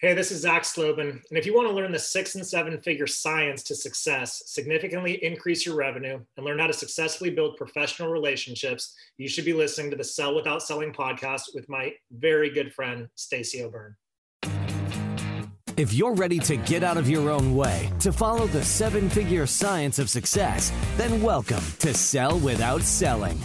Hey, this is Zach Slobin. And if you want to learn the six and seven figure science to success, significantly increase your revenue, and learn how to successfully build professional relationships, you should be listening to the Sell Without Selling podcast with my very good friend, Stacey O'Byrne. If you're ready to get out of your own way to follow the seven figure science of success, then welcome to Sell Without Selling.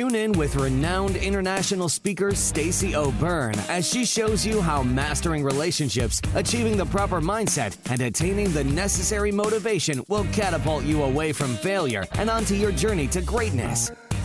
Tune in with renowned international speaker Stacey O'Byrne as she shows you how mastering relationships, achieving the proper mindset, and attaining the necessary motivation will catapult you away from failure and onto your journey to greatness.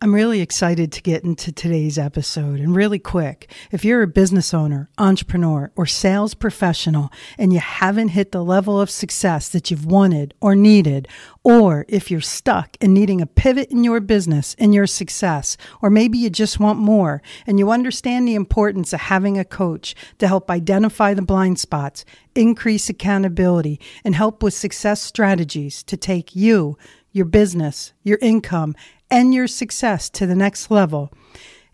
I'm really excited to get into today's episode. And really quick, if you're a business owner, entrepreneur, or sales professional and you haven't hit the level of success that you've wanted or needed, or if you're stuck and needing a pivot in your business and your success, or maybe you just want more and you understand the importance of having a coach to help identify the blind spots, increase accountability, and help with success strategies to take you, your business, your income, and your success to the next level.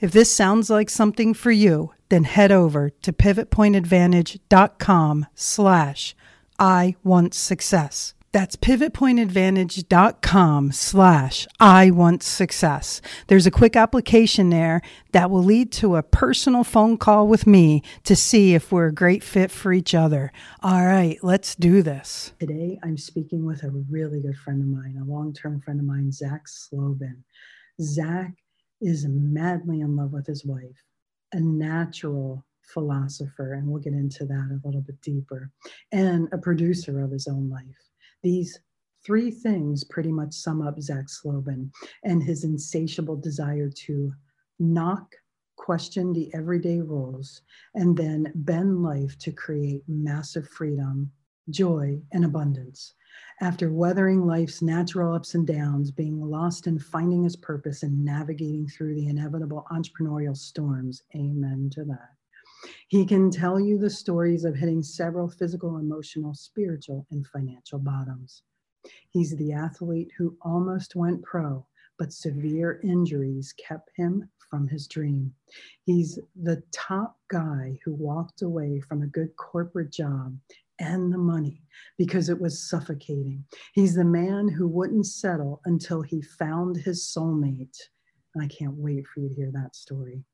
If this sounds like something for you, then head over to pivotpointadvantage.com slash I want success. That's pivotpointadvantage.com slash I want success. There's a quick application there that will lead to a personal phone call with me to see if we're a great fit for each other. All right, let's do this. Today, I'm speaking with a really good friend of mine, a long term friend of mine, Zach Slobin. Zach is madly in love with his wife, a natural philosopher, and we'll get into that a little bit deeper, and a producer of his own life. These three things pretty much sum up Zach Slobin and his insatiable desire to knock, question the everyday rules, and then bend life to create massive freedom, joy, and abundance. After weathering life's natural ups and downs, being lost in finding his purpose, and navigating through the inevitable entrepreneurial storms, amen to that. He can tell you the stories of hitting several physical, emotional, spiritual, and financial bottoms. He's the athlete who almost went pro, but severe injuries kept him from his dream. He's the top guy who walked away from a good corporate job and the money because it was suffocating. He's the man who wouldn't settle until he found his soulmate. And I can't wait for you to hear that story.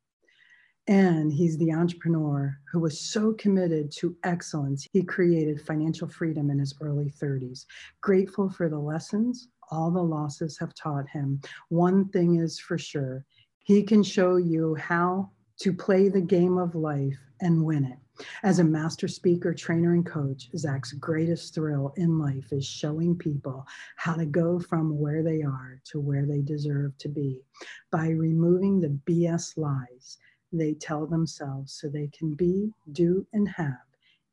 And he's the entrepreneur who was so committed to excellence, he created financial freedom in his early 30s. Grateful for the lessons all the losses have taught him. One thing is for sure he can show you how to play the game of life and win it. As a master speaker, trainer, and coach, Zach's greatest thrill in life is showing people how to go from where they are to where they deserve to be by removing the BS lies they tell themselves so they can be, do, and have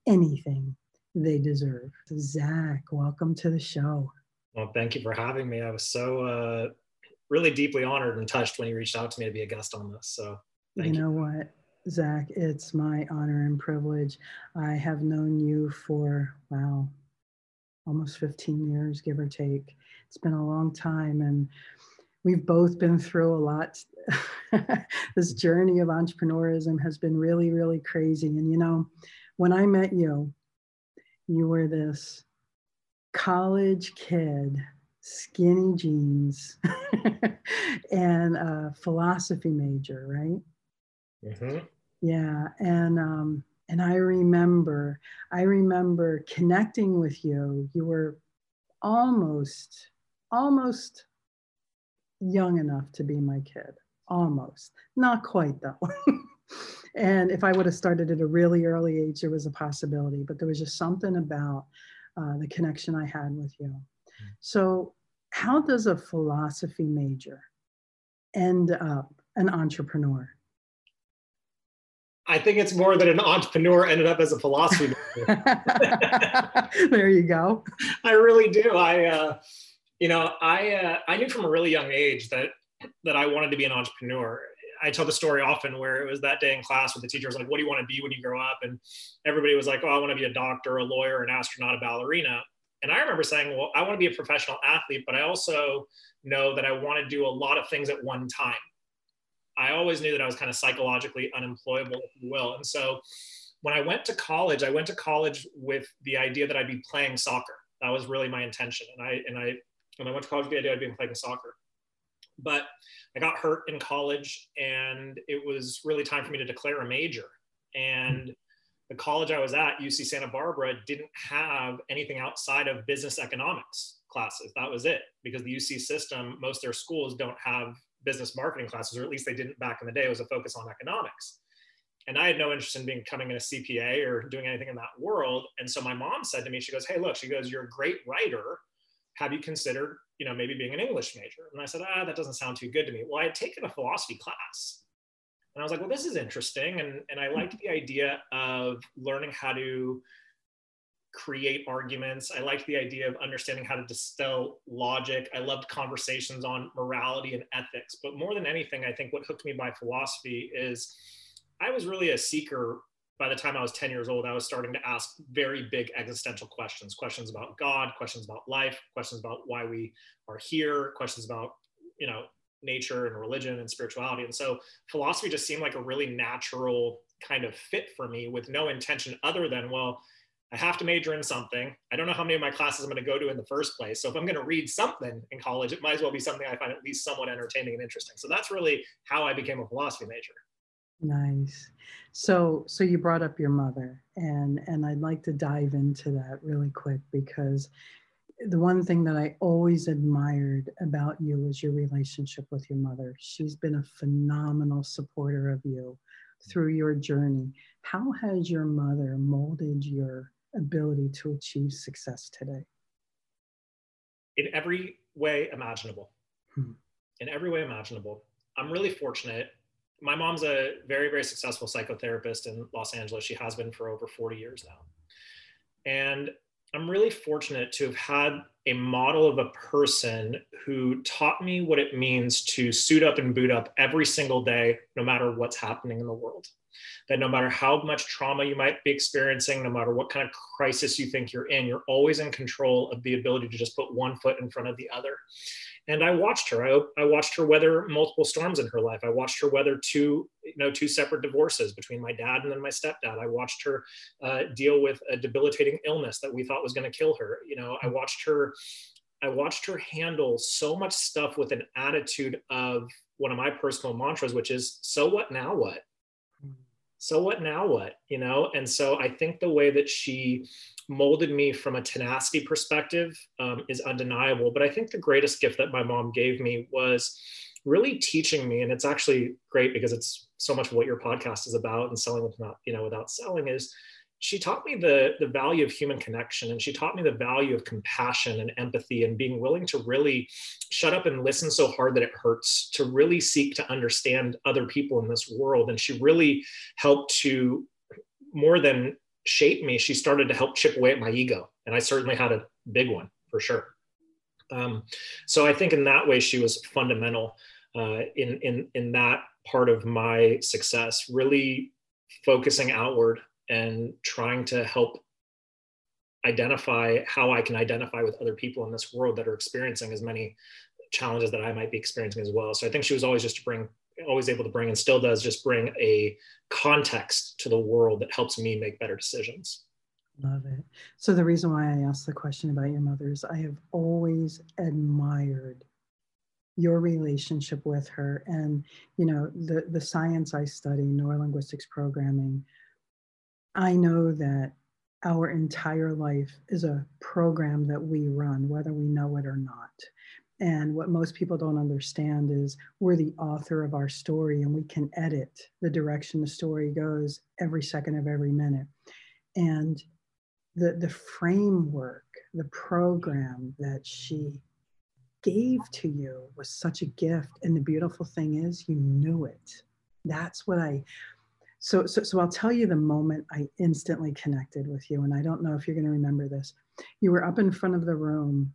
anything they deserve. Zach, welcome to the show. Well, thank you for having me. I was so uh, really deeply honored and touched when you reached out to me to be a guest on this. So, you know what, Zach, it's my honor and privilege. I have known you for, wow, almost 15 years, give or take. It's been a long time. And we've both been through a lot. this journey of entrepreneurism has been really, really crazy. And you know, when I met you, you were this college kid, skinny jeans, and a philosophy major, right? Mm-hmm. Yeah, and um, and I remember, I remember connecting with you. You were almost, almost young enough to be my kid, almost. Not quite though. and if I would have started at a really early age, there was a possibility, but there was just something about uh, the connection I had with you. Mm. So, how does a philosophy major end up an entrepreneur? I think it's more that an entrepreneur ended up as a philosophy major. there you go. I really do. I, uh, you know, I uh, I knew from a really young age that that I wanted to be an entrepreneur. I tell the story often where it was that day in class where the teacher was like, What do you want to be when you grow up? And everybody was like, Oh, I want to be a doctor, a lawyer, an astronaut, a ballerina. And I remember saying, Well, I want to be a professional athlete, but I also know that I want to do a lot of things at one time. I always knew that I was kind of psychologically unemployable, if you will. And so when I went to college, I went to college with the idea that I'd be playing soccer. That was really my intention. And I and I when I went to college, with the idea I'd be playing soccer. But I got hurt in college, and it was really time for me to declare a major. And the college I was at, UC Santa Barbara, didn't have anything outside of business economics classes. That was it, because the UC system, most of their schools don't have business marketing classes, or at least they didn't back in the day. It was a focus on economics. And I had no interest in becoming a CPA or doing anything in that world. And so my mom said to me, she goes, Hey, look, she goes, You're a great writer. Have you considered you know, maybe being an English major. And I said, ah, that doesn't sound too good to me. Well, I had taken a philosophy class. And I was like, well, this is interesting. And, and I liked the idea of learning how to create arguments. I liked the idea of understanding how to distill logic. I loved conversations on morality and ethics. But more than anything, I think what hooked me by philosophy is I was really a seeker by the time I was 10 years old, I was starting to ask very big existential questions questions about God, questions about life, questions about why we are here, questions about, you know, nature and religion and spirituality. And so philosophy just seemed like a really natural kind of fit for me with no intention other than, well, I have to major in something. I don't know how many of my classes I'm going to go to in the first place. So if I'm going to read something in college, it might as well be something I find at least somewhat entertaining and interesting. So that's really how I became a philosophy major. Nice. So so you brought up your mother and and I'd like to dive into that really quick because the one thing that I always admired about you was your relationship with your mother. She's been a phenomenal supporter of you through your journey. How has your mother molded your ability to achieve success today? In every way imaginable. Hmm. In every way imaginable. I'm really fortunate my mom's a very, very successful psychotherapist in Los Angeles. She has been for over 40 years now. And I'm really fortunate to have had a model of a person who taught me what it means to suit up and boot up every single day, no matter what's happening in the world. That no matter how much trauma you might be experiencing, no matter what kind of crisis you think you're in, you're always in control of the ability to just put one foot in front of the other and I watched her. I, I watched her weather multiple storms in her life. I watched her weather two, you know, two separate divorces between my dad and then my stepdad. I watched her uh, deal with a debilitating illness that we thought was going to kill her. You know, I watched her. I watched her handle so much stuff with an attitude of one of my personal mantras, which is "So what now? What? So what now? What?" You know. And so I think the way that she molded me from a tenacity perspective um, is undeniable. But I think the greatest gift that my mom gave me was really teaching me, and it's actually great because it's so much of what your podcast is about and selling without, you know, without selling is she taught me the, the value of human connection and she taught me the value of compassion and empathy and being willing to really shut up and listen so hard that it hurts to really seek to understand other people in this world and she really helped to more than shape me, she started to help chip away at my ego. And I certainly had a big one for sure. Um, so I think in that way, she was fundamental uh, in, in, in that part of my success, really focusing outward and trying to help identify how I can identify with other people in this world that are experiencing as many challenges that I might be experiencing as well. So I think she was always just to bring always able to bring and still does just bring a context to the world that helps me make better decisions. Love it. So the reason why I asked the question about your mother is I have always admired your relationship with her and you know the the science I study neurolinguistics programming I know that our entire life is a program that we run whether we know it or not and what most people don't understand is we're the author of our story and we can edit the direction the story goes every second of every minute. And the, the framework, the program that she gave to you was such a gift. And the beautiful thing is, you knew it. That's what I. So, so, so I'll tell you the moment I instantly connected with you. And I don't know if you're going to remember this. You were up in front of the room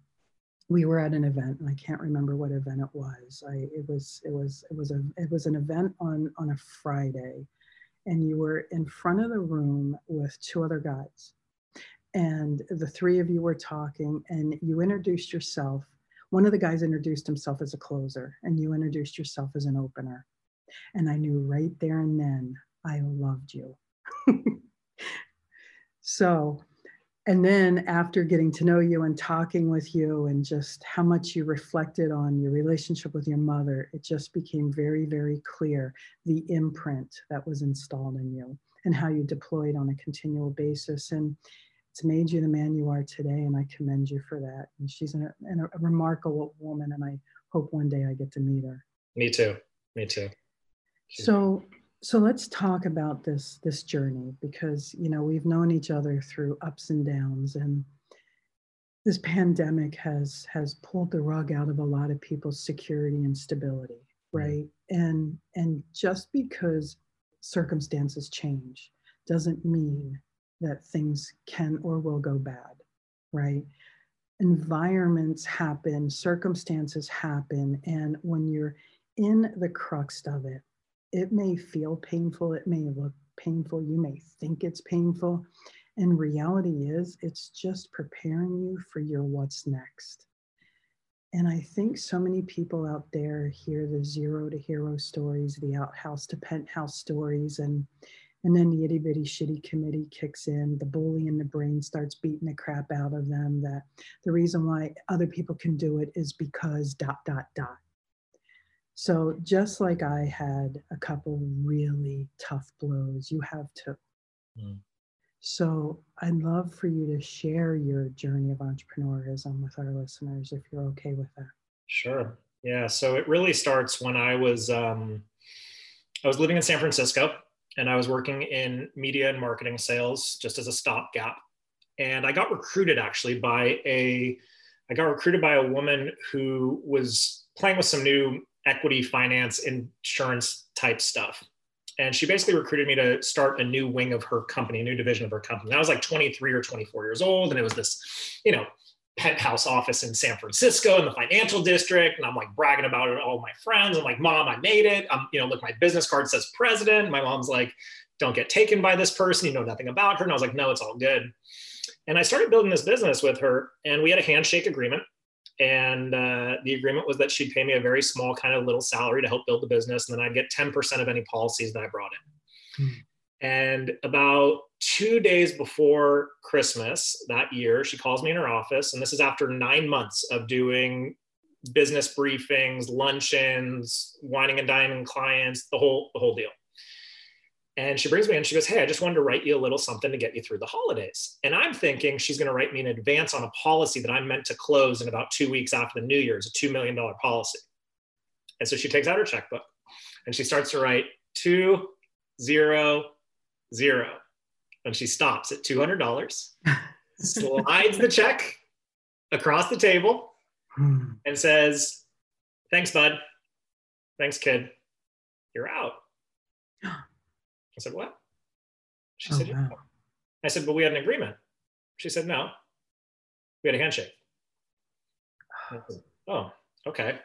we were at an event and i can't remember what event it was i it was it was it was a it was an event on on a friday and you were in front of the room with two other guys and the three of you were talking and you introduced yourself one of the guys introduced himself as a closer and you introduced yourself as an opener and i knew right there and then i loved you. So and then after getting to know you and talking with you and just how much you reflected on your relationship with your mother it just became very very clear the imprint that was installed in you and how you deployed on a continual basis. And it's made you the man you are today and i commend you for that. And she's a, a remarkable woman and i hope one day i get to meet her. Me too. Me too. So so let's talk about this this journey because you know we've known each other through ups and downs and this pandemic has has pulled the rug out of a lot of people's security and stability right. and and just because circumstances change doesn't mean that things can or will go bad right? Environments happen circumstances happen and when you're in the crux of it it may feel painful, it may look painful, you may think it's painful. And reality is, it's just preparing you for your what's next. And I think so many people out there hear the zero to hero stories, the outhouse to penthouse stories, and and then the itty bitty shitty committee kicks in. The bully in the brain starts beating the crap out of them. That the reason why other people can do it is because dot dot dot. So just like I had a couple really tough blows, you have too. Mm. So I'd love for you to share your journey of entrepreneurism with our listeners if you're okay with that. Sure. Yeah. So it really starts when I was um, I was living in San Francisco and I was working in media and marketing sales just as a stopgap. And I got recruited actually by a I got recruited by a woman who was playing with some new equity finance insurance type stuff. And she basically recruited me to start a new wing of her company a new division of her company. And i was like 23 or 24 years old and it was this you know penthouse office in san francisco in the financial district. And i'm like bragging about it to all my friends. I'm like mom i made it. I'm you know look my business card says president. My mom's like don't get taken by this person. You know nothing about her. And i was like no it's all good. And i started building this business with her and we had a handshake agreement and uh, the agreement was that she'd pay me a very small kind of little salary to help build the business and then i'd get 10% of any policies that i brought in mm. and about two days before christmas that year she calls me in her office and this is after nine months of doing business briefings luncheons wining and dining clients the whole the whole deal and she brings me in. She goes, Hey, I just wanted to write you a little something to get you through the holidays. And I'm thinking she's going to write me in advance on a policy that I'm meant to close in about two weeks after the New Year's, a $2 million policy. And so she takes out her checkbook and she starts to write two, zero, zero. And she stops at $200, slides the check across the table, hmm. and says, Thanks, bud. Thanks, kid. You're out. I said, What? She oh, said, wow. I said, But we had an agreement. She said, No. We had a handshake. Said, oh, okay.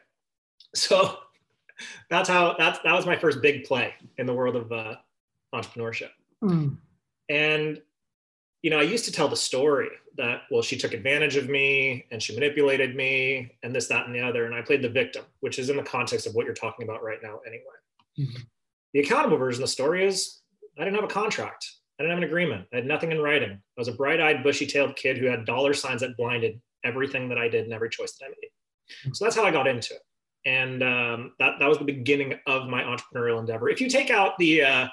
So that's how that's that was my first big play in the world of uh, entrepreneurship. Mm. And you know, I used to tell the story that well, she took advantage of me and she manipulated me and this, that, and the other, and I played the victim, which is in the context of what you're talking about right now, anyway. Mm-hmm. The accountable version of the story is I didn't have a contract. I didn't have an agreement. I had nothing in writing. I was a bright eyed, bushy tailed kid who had dollar signs that blinded everything that I did and every choice that I made. So that's how I got into it. And um, that, that was the beginning of my entrepreneurial endeavor. If you take out the, uh,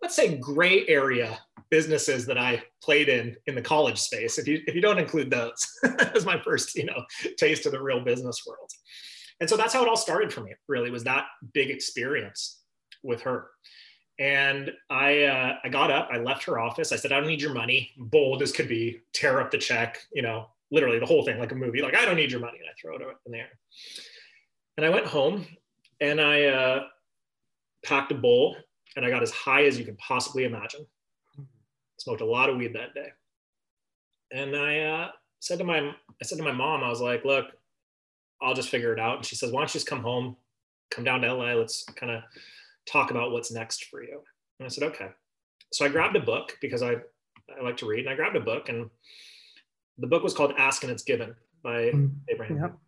let's say, gray area businesses that I played in in the college space, if you, if you don't include those, that was my first, you know, taste of the real business world. And so that's how it all started for me, really, was that big experience with her. And I, uh, I got up, I left her office. I said, I don't need your money. Bold as could be, tear up the check, you know, literally the whole thing, like a movie. Like, I don't need your money. And I throw it in there. And I went home and I uh, packed a bowl and I got as high as you can possibly imagine. Smoked a lot of weed that day. And I uh, said to my, I said to my mom, I was like, look, I'll just figure it out. And she says, why don't you just come home, come down to LA. Let's kind of talk about what's next for you. And I said, okay. So I grabbed a book because I, I like to read and I grabbed a book and the book was called Ask and It's Given by mm, Abraham. Yep.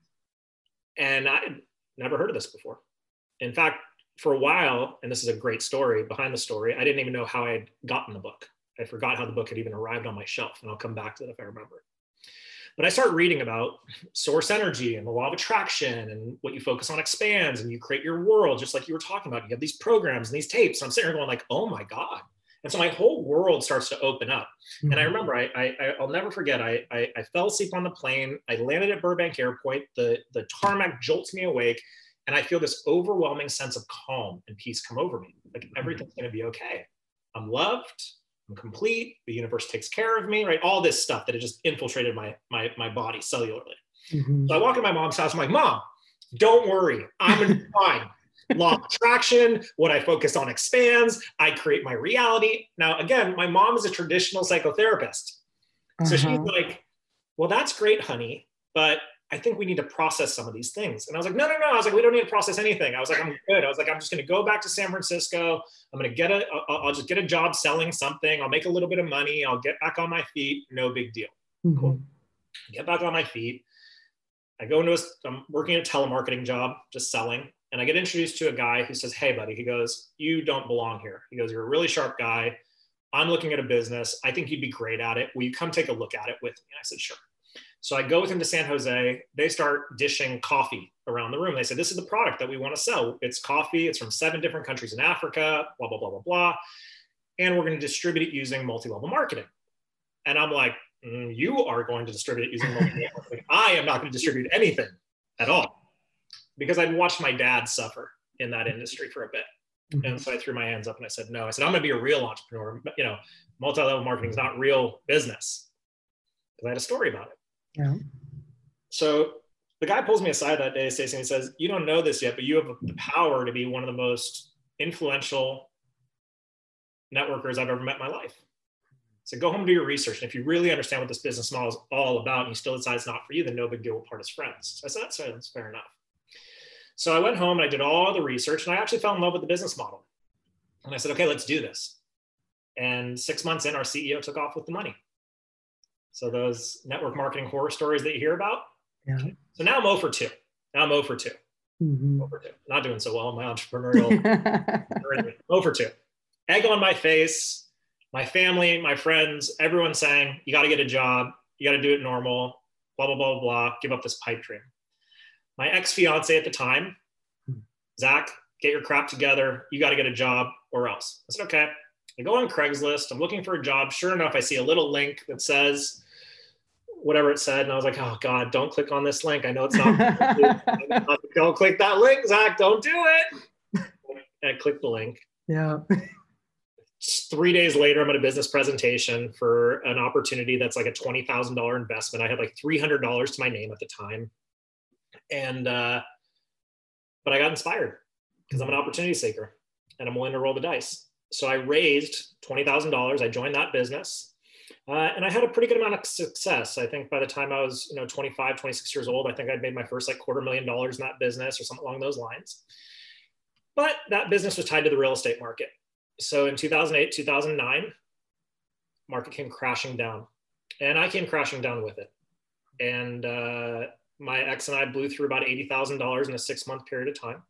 And I had never heard of this before. In fact, for a while, and this is a great story behind the story, I didn't even know how I had gotten the book. I forgot how the book had even arrived on my shelf, and I'll come back to that if I remember. But I start reading about source energy and the law of attraction and what you focus on expands and you create your world, just like you were talking about. You have these programs and these tapes. And I'm sitting here going like, oh my God. And so my whole world starts to open up. Mm-hmm. And I mm-hmm. remember, I, I, will never forget, I, I, I fell asleep on the plane. I landed at Burbank Airport. The, the tarmac jolts me awake and I feel this overwhelming sense of calm and peace come over me. Like mm-hmm. everything's going to be okay. I'm loved. I'm complete. The universe takes care of me, right? All this stuff that had just infiltrated my my my body cellularly. Mm-hmm. So I walk in my mom's house. I'm like, Mom, don't worry, I'm gonna be fine. Law of attraction, what I focus on expands. I create my reality. Now, again, my mom is a traditional psychotherapist, so uh-huh. she's like, "Well, that's great, honey, but I think we need to process some of these things. And I was like, no, no, no. I was like, we don't need to process anything. I was like, I'm good. I was like, I'm just going to go back to San Francisco. I'm going to get a, I'll just get a job selling something. I'll make a little bit of money. I'll get back on my feet. No big deal. Mm-hmm. Cool. Get back on my feet. I go into a, I'm working a telemarketing job, just selling. And I get introduced to a guy who says, Hey, buddy, he goes, You don't belong here. He goes, You're a really sharp guy. I'm looking at a business. I think you'd be great at it. Will you come take a look at it with me? And I said, Sure. So I go with him to San Jose. They start dishing coffee around the room. They say, This is the product that we want to sell. It's coffee. It's from seven different countries in Africa, blah, blah, blah, blah, blah. And we're going to distribute it using multi level marketing. And I'm like, mm, You are going to distribute it using multi level marketing. I am not going to distribute anything at all because I'd watched my dad suffer in that industry for a bit. Mm-hmm. And so I threw my hands up and I said, No, I said, I'm going to be a real entrepreneur. You know, multi level marketing is not real business because I had a story about it. Yeah. So the guy pulls me aside that day, Stacey, and he says, "You don't know this yet, but you have the power to be one of the most influential networkers I've ever met in my life." So go home and do your research. And if you really understand what this business model is all about, and you still decide it's not for you, then no big deal. We'll part as friends. So I said, "That's. That's fair enough." So I went home and I did all the research, and I actually fell in love with the business model. And I said, "Okay, let's do this." And six months in, our CEO took off with the money. So those network marketing horror stories that you hear about. Yeah. So now I'm 0 for 2. Now I'm 0 for 2. Mm-hmm. 0 for 2. Not doing so well in my entrepreneurial. 0 for 2. Egg on my face. My family, my friends, everyone saying, you got to get a job. You got to do it normal. Blah, blah, blah, blah. Give up this pipe dream. My ex fiance at the time, hmm. Zach, get your crap together. You got to get a job or else. I said, okay. I go on Craigslist. I'm looking for a job. Sure enough, I see a little link that says whatever it said, and I was like, "Oh God, don't click on this link. I know it's not. don't click that link, Zach. Don't do it." I clicked the link. Yeah. Three days later, I'm at a business presentation for an opportunity that's like a twenty thousand dollar investment. I had like three hundred dollars to my name at the time, and uh, but I got inspired because I'm an opportunity seeker and I'm willing to roll the dice so I raised $20,000. I joined that business. Uh, and I had a pretty good amount of success. I think by the time I was, you know, 25, 26 years old, I think I'd made my first like quarter million dollars in that business or something along those lines. But that business was tied to the real estate market. So in 2008, 2009, market came crashing down and I came crashing down with it. And uh, my ex and I blew through about $80,000 in a six month period of time.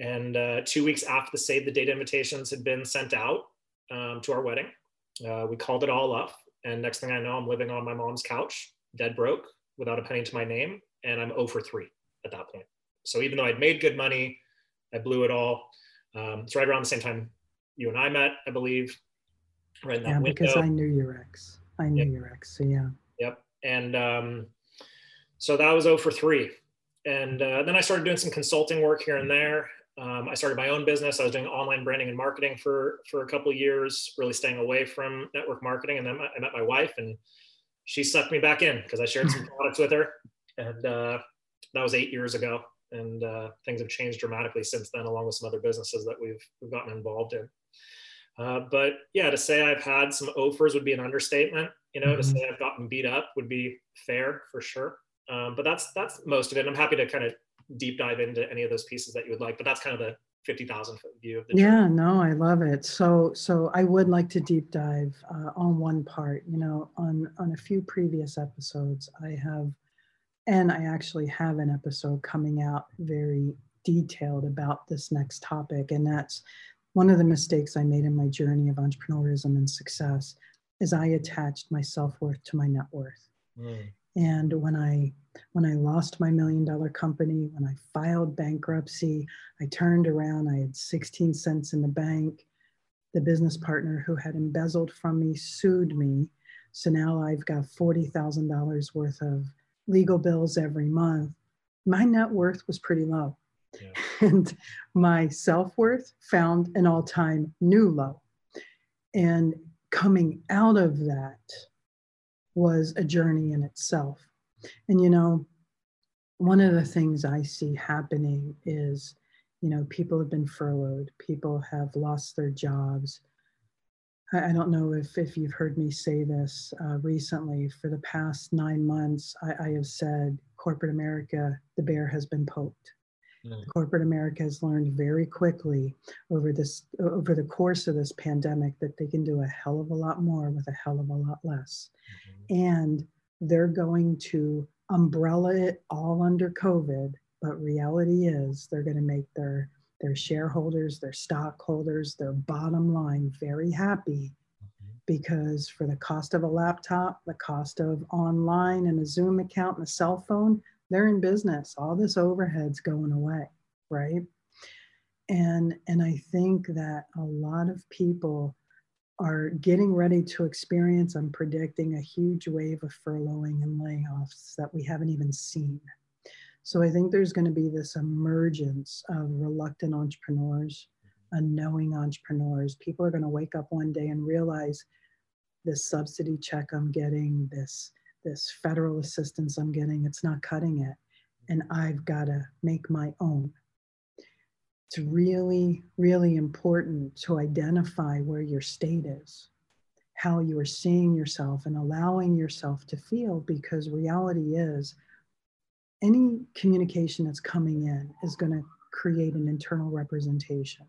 And uh, two weeks after the save the date invitations had been sent out um, to our wedding, uh, we called it all up. And next thing I know, I'm living on my mom's couch, dead broke, without a penny to my name. And I'm 0 for 3 at that point. So even though I'd made good money, I blew it all. Um, it's right around the same time you and I met, I believe. Right yeah, window. because I knew your ex. I knew yep. your ex. So yeah. Yep. And um, so that was 0 for 3. And uh, then I started doing some consulting work here and there. Um, I started my own business. I was doing online branding and marketing for for a couple years, really staying away from network marketing. And then I met my wife, and she sucked me back in because I shared some products with her, and uh, that was eight years ago. And uh, things have changed dramatically since then, along with some other businesses that we've we've gotten involved in. Uh, but yeah, to say I've had some offers would be an understatement. You know, mm-hmm. to say I've gotten beat up would be fair for sure. Um, but that's that's most of it. And I'm happy to kind of deep dive into any of those pieces that you would like. But that's kind of the fifty thousand foot view of the. Yeah, journey. no, I love it. So so I would like to deep dive uh, on one part. You know, on on a few previous episodes, I have, and I actually have an episode coming out very detailed about this next topic, and that's one of the mistakes I made in my journey of entrepreneurism and success is I attached my self-worth to my net worth. Mm. And when I when I lost my million dollar company, when I filed bankruptcy, I turned around, I had 16 cents in the bank. The business partner who had embezzled from me sued me. So now I've got $40,000 worth of legal bills every month. My net worth was pretty low. Yeah. And my self worth found an all time new low. And coming out of that was a journey in itself. And, you know, one of the things I see happening is, you know, people have been furloughed, people have lost their jobs. I, I don't know if, if you've heard me say this uh, recently. For the past nine months, I, I have said, corporate America, the bear has been poked. Mm. Corporate America has learned very quickly over this over the course of this pandemic that they can do a hell of a lot more with a hell of a lot less. Mm-hmm. And they're going to umbrella it all under COVID, but reality is they're going to make their their shareholders, their stockholders, their bottom line very happy mm-hmm. because for the cost of a laptop, the cost of online and a Zoom account and a cell phone, they're in business all this overhead's going away right and and i think that a lot of people are getting ready to experience i'm predicting a huge wave of furloughing and layoffs that we haven't even seen so i think there's going to be this emergence of reluctant entrepreneurs unknowing entrepreneurs people are going to wake up one day and realize this subsidy check i'm getting this this federal assistance I'm getting, it's not cutting it. And I've got to make my own. It's really, really important to identify where your state is, how you are seeing yourself and allowing yourself to feel, because reality is any communication that's coming in is going to create an internal representation.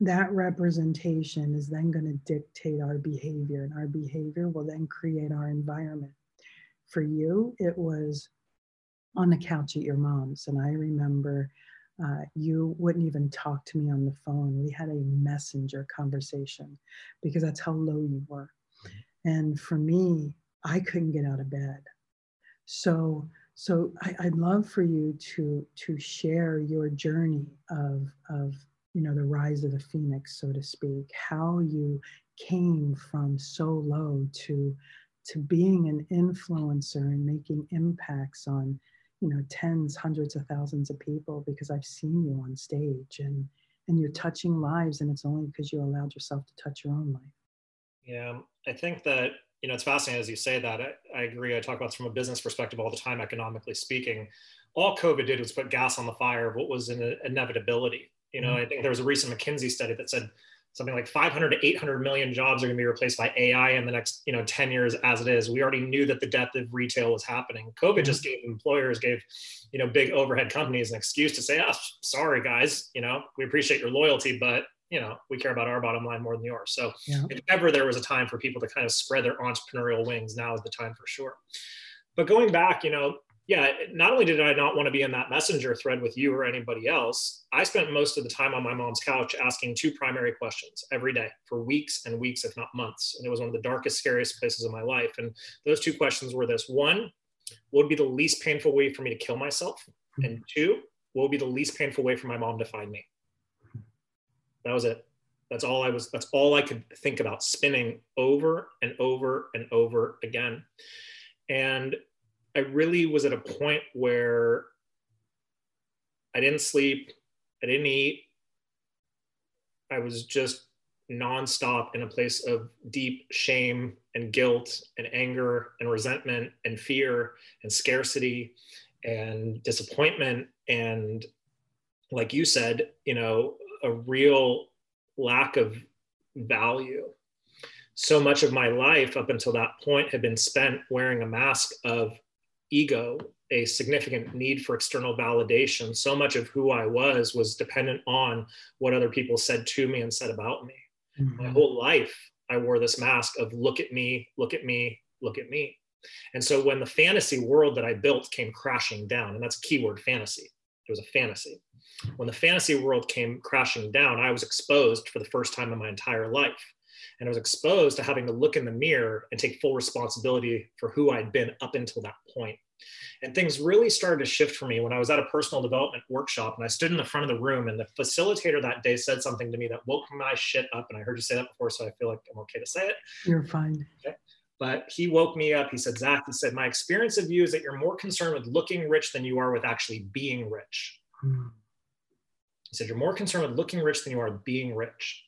That representation is then going to dictate our behavior, and our behavior will then create our environment for you, it was on the couch at your mom's. And I remember uh, you wouldn't even talk to me on the phone. We had a messenger conversation because that's how low you were. Mm-hmm. And for me, I couldn't get out of bed. So, so I, would love for you to to share your journey of of you know the rise of the phoenix, so to speak, how you came from so low to to being an influencer and making impacts on you know tens hundreds of thousands of people because i've seen you on stage and and you're touching lives and it's only because you allowed yourself to touch your own life. Yeah i think that you know it's fascinating as you say that. I, I agree. I talk about this from a business perspective all the time economically speaking. All covid did was put gas on the fire of what was an inevitability. You know mm-hmm. i think there was a recent mckinsey study that said something like 500 to 800 million jobs are going to be replaced by AI in the next, you know, 10 years as it is. We already knew that the death of retail was happening. COVID just gave employers, gave, you know, big overhead companies an excuse to say, oh, sorry guys, you know, we appreciate your loyalty, but you know, we care about our bottom line more than yours. So yeah. if ever there was a time for people to kind of spread their entrepreneurial wings, now is the time for sure. But going back, you know, yeah, not only did I not want to be in that messenger thread with you or anybody else, I spent most of the time on my mom's couch asking two primary questions every day for weeks and weeks, if not months. And it was one of the darkest, scariest places of my life. And those two questions were this one, what would be the least painful way for me to kill myself? And two, what would be the least painful way for my mom to find me? That was it. That's all I was, that's all I could think about spinning over and over and over again. And I really was at a point where I didn't sleep, I didn't eat. I was just nonstop in a place of deep shame and guilt and anger and resentment and fear and scarcity and disappointment and like you said you know a real lack of value so much of my life up until that point had been spent wearing a mask of ego a significant need for external validation. So much of who I was was dependent on what other people said to me and said about me. Mm-hmm. My whole life, I wore this mask of look at me, look at me, look at me. And so when the fantasy world that I built came crashing down, and that's a keyword fantasy, it was a fantasy. When the fantasy world came crashing down, I was exposed for the first time in my entire life. And I was exposed to having to look in the mirror and take full responsibility for who I'd been up until that point. And things really started to shift for me when I was at a personal development workshop and I stood in the front of the room and the facilitator that day said something to me that woke my shit up. And I heard you say that before, so I feel like I'm okay to say it. You're fine. Okay. But he woke me up. He said, Zach, he said, my experience of you is that you're more concerned with looking rich than you are with actually being rich. Hmm. He said, you're more concerned with looking rich than you are being rich.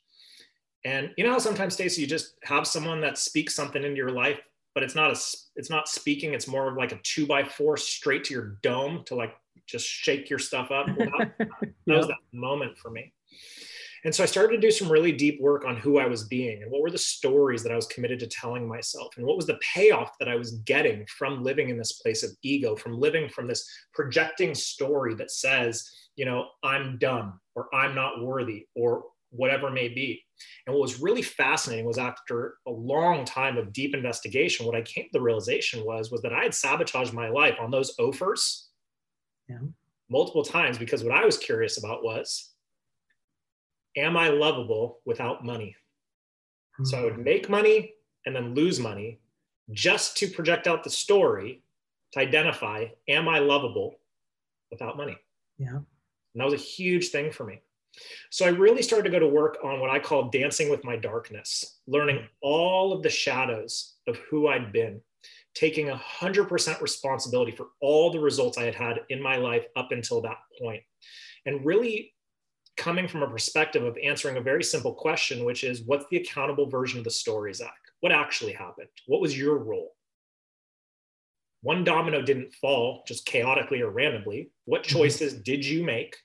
And you know how sometimes, Stacey, you just have someone that speaks something into your life but it's not a it's not speaking it's more of like a two by four straight to your dome to like just shake your stuff up? Well, that, that was that moment for me. And so i started to do some really deep work on who i was being and what were the stories that i was committed to telling myself and what was the payoff that i was getting from living in this place of ego from living from this projecting story that says you know i'm dumb or i'm not worthy or whatever may be. And what was really fascinating was after a long time of deep investigation, what I came to the realization was, was that I had sabotaged my life on those offers yeah. multiple times because what I was curious about was, am I lovable without money? Mm-hmm. So I would hmm. make money and then lose money just to project out the story to identify, am I lovable without money? Yeah. And that was a huge thing for me. So I really started to go to work on what I call dancing with my darkness, learning all of the shadows of who I'd been, taking 100% responsibility for all the results I had had in my life up until that point, and really coming from a perspective of answering a very simple question, which is what's the accountable version of the story, Zach? What actually happened? What was your role? One domino didn't fall just chaotically or randomly. What mm-hmm. choices did you make?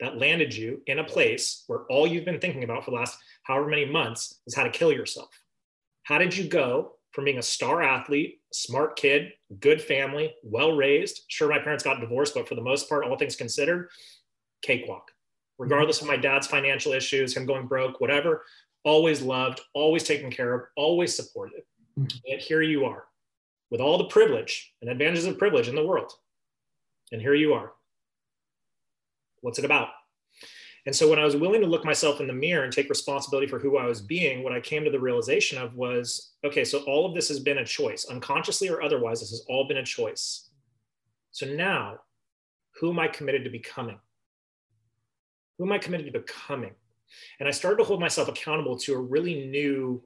That landed you in a place where all you've been thinking about for the last however many months is how to kill yourself. How did you go from being a star athlete, smart kid, good family, well raised? Sure, my parents got divorced, but for the most part, all things considered, cakewalk. Regardless of my dad's financial issues, him going broke, whatever, always loved, always taken care of, always supported. Mm-hmm. And here you are with all the privilege and advantages of privilege in the world. And here you are What's it about? And so when I was willing to look myself in the mirror and take responsibility for who I was being, what I came to the realization of was okay, so all of this has been a choice, unconsciously or otherwise, this has all been a choice. So now, who am I committed to becoming? Who am I committed to becoming? And I started to hold myself accountable to a really new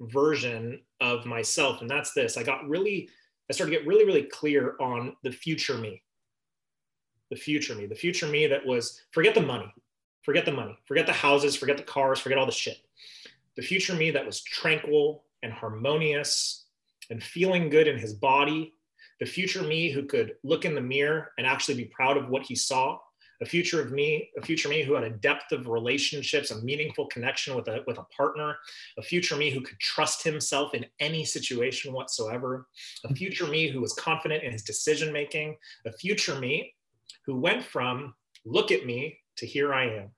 version of myself. And that's this I got really, I started to get really, really clear on the future me the future me, the future me that was forget the money, forget the money, forget the houses, forget the cars, forget all the shit. The future me that was tranquil and harmonious and feeling good in his body. The future me who could look in the mirror and actually be proud of what he saw. A future of me, a future me who had a depth of relationships, a meaningful connection with a, with a partner, a future me who could trust himself in any situation whatsoever, a future me who was confident in his decision making, a future me who went from look at me to here I am.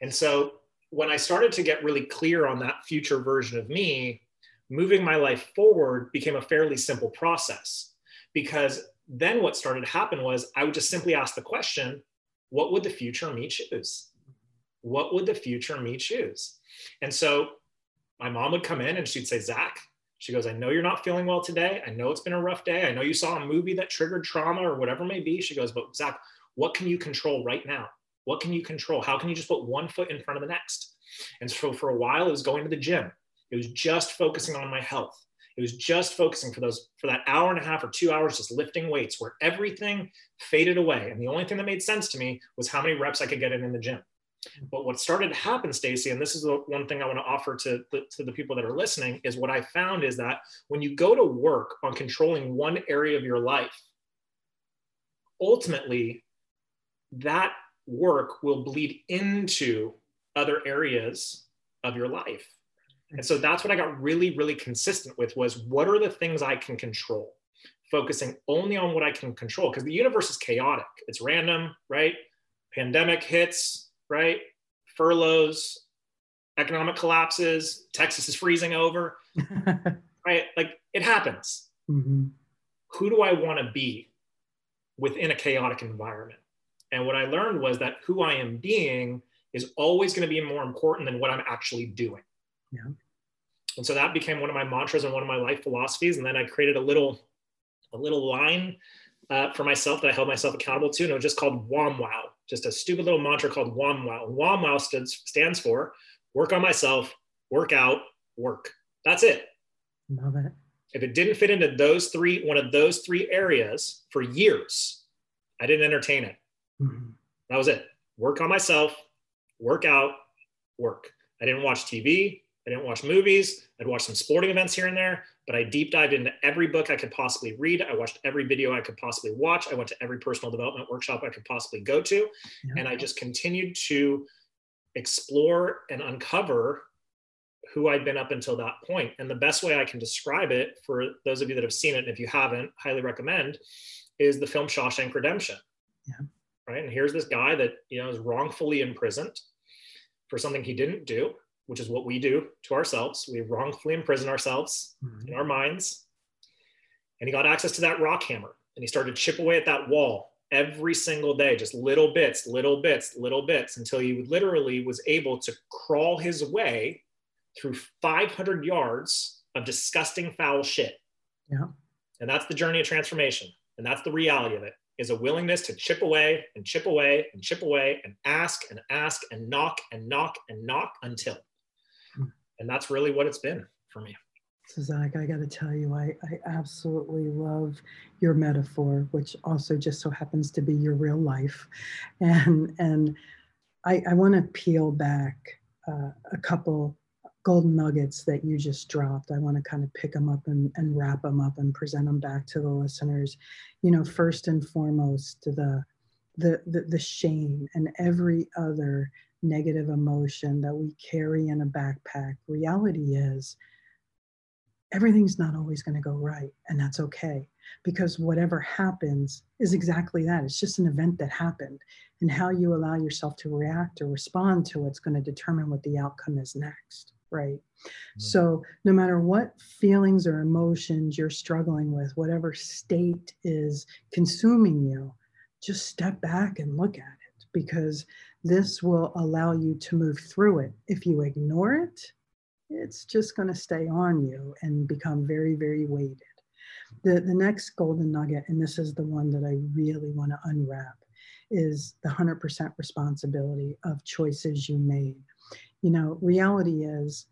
And so when I started to get really clear on that future version of me, moving my life forward became a fairly simple process because then what started to happen was I would just simply ask the question, what would the future me choose? What would the future me choose? And so my mom would come in and she'd say, Zach, she goes, I know you're not feeling well today. I know it's been a rough day. I know you saw a movie that triggered trauma or whatever it may be. She goes, but Zach, what can you control right now? What can you control? How can you just put one foot in front of the next? And so for a while, it was going to the gym. It was just focusing on my health. It was just focusing for those for that hour and a half or two hours, just lifting weights, where everything faded away. And the only thing that made sense to me was how many reps I could get in in the gym. But what started to happen, Stacey, and this is the one thing I want to offer to the, to the people that are listening, is what I found is that when you go to work on controlling one area of your life, ultimately that work will bleed into other areas of your life. And so that's what I got really, really consistent with was what are the things I can control? focusing only on what I can control because the universe is chaotic. It's random, right? Pandemic hits, right? Furloughs, economic collapses, Texas is freezing over, right? Like it happens. Mm-hmm. Who do I want to be within a chaotic environment? And what I learned was that who I am being is always going to be more important than what I'm actually doing. Yeah. And so that became one of my mantras and one of my life philosophies. And then I created a little, a little line uh, for myself that I held myself accountable to, and it was just called WOMWOW, just a stupid little mantra called WOMWOW. And WOMWOW stands, stands for work on myself, work out, work. That's it. Love it. If it didn't fit into those three, one of those three areas for years, I didn't entertain it. Mm-hmm. That was it. Work on myself, work out, work. I didn't watch TV. I didn't watch movies. I'd watch some sporting events here and there, but I deep dived into every book I could possibly read. I watched every video I could possibly watch. I went to every personal development workshop I could possibly go to. Yeah. And I just continued to explore and uncover who I'd been up until that point. And the best way I can describe it for those of you that have seen it, and if you haven't, highly recommend, is the film Shawshank Redemption. Yeah. Right. And here's this guy that you know is wrongfully imprisoned for something he didn't do which is what we do to ourselves. We wrongfully imprison ourselves mm-hmm. in our minds. And he got access to that rock hammer and he started to chip away at that wall every single day, just little bits, little bits, little bits, until he literally was able to crawl his way through 500 yards of disgusting foul shit. Yeah. And that's the journey of transformation. And that's the reality of it is a willingness to chip away and chip away and chip away and ask and ask and knock and knock and knock until and that's really what it's been for me. So Zach, I got to tell you, I, I absolutely love your metaphor, which also just so happens to be your real life, and and I, I want to peel back uh, a couple golden nuggets that you just dropped. I want to kind of pick them up and, and wrap them up and present them back to the listeners. You know, first and foremost, the the the, the shame and every other negative emotion that we carry in a backpack. Reality is, everything's not always going to go right, and that's okay because whatever happens is exactly that. It's just an event that happened, and how you allow yourself to react or respond to it's going to determine what the outcome is next, right? Mm-hmm. So, no matter what feelings or emotions you're struggling with, whatever state is consuming you, just step back and look at it because this will allow you to move through it. If you ignore it, it's just going to stay on you and become very, very weighted. The, the next golden nugget, and this is the one that I really want to unwrap, is the 100% responsibility of choices you made. You know, reality is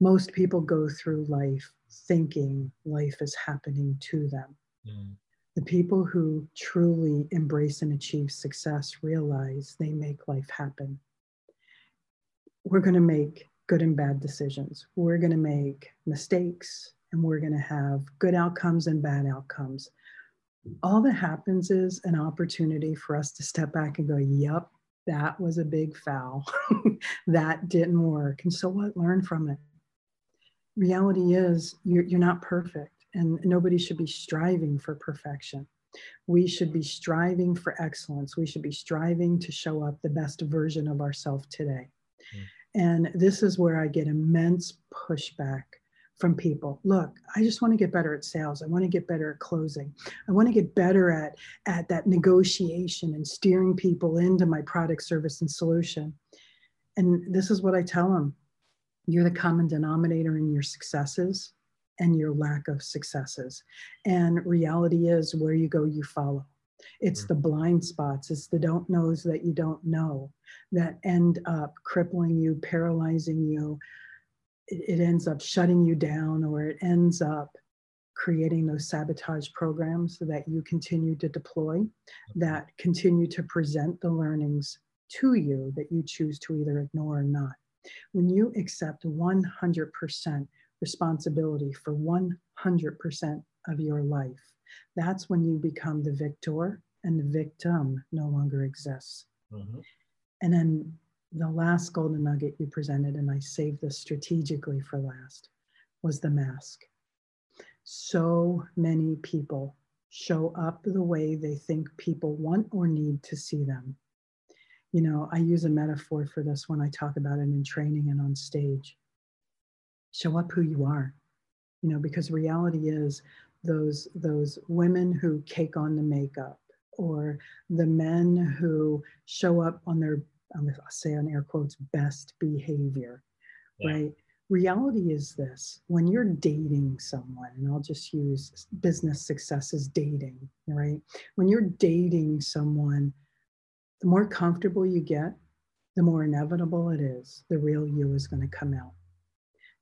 most people go through life thinking life is happening to them. Mm. The people who truly embrace and achieve success realize they make life happen. We're going to make good and bad decisions. We're going to make mistakes and we're going to have good outcomes and bad outcomes. All that happens is an opportunity for us to step back and go, Yep, that was a big foul. that didn't work. And so what? Learn from it. Reality is, you're, you're not perfect and nobody should be striving for perfection. We should be striving for excellence. We should be striving to show up the best version of ourselves today. Mm. And this is where I get immense pushback from people. Look, I just want to get better at sales. I want to get better at closing. I want to get better at, at that negotiation and steering people into my product, service, and solution. And this is what I tell them you're the common denominator in your successes and your lack of successes. And reality is where you go, you follow. It's mm-hmm. the blind spots, it's the don't knows that you don't know that end up crippling you, paralyzing you. It, it ends up shutting you down, or it ends up creating those sabotage programs that you continue to deploy that continue to present the learnings to you that you choose to either ignore or not. When you accept 100% responsibility for 100% of your life. That's when you become the victor and the victim no longer exists. Mm-hmm. And then the last golden nugget you presented, and I saved this strategically for last, was the mask. So many people show up the way they think people want or need to see them. You know, I use a metaphor for this when I talk about it in training and on stage. Show up who you are, you know, because reality is those those women who cake on the makeup or the men who show up on their I'll say on air quotes best behavior, yeah. right? reality is this when you're dating someone, and I'll just use business success as dating, right? When you're dating someone, the more comfortable you get, the more inevitable it is the real you is going to come out.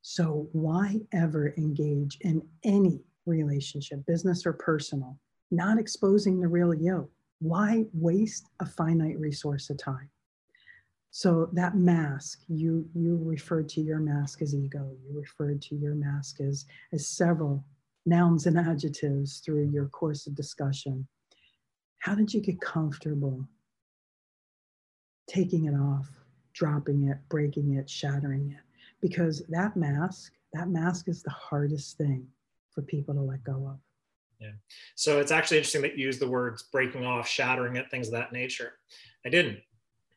So, why ever engage in any relationship, business or personal, not exposing the real you? Why waste a finite resource of time? So that mask, you you referred to your mask as ego. You referred to your mask as as several nouns and adjectives through your course of discussion. How did you get comfortable taking it off, dropping it, breaking it, shattering it? Because that mask, that mask is the hardest thing for people to let go of. Yeah. So it's actually interesting that you use the words breaking off, shattering it, things of that nature. I didn't.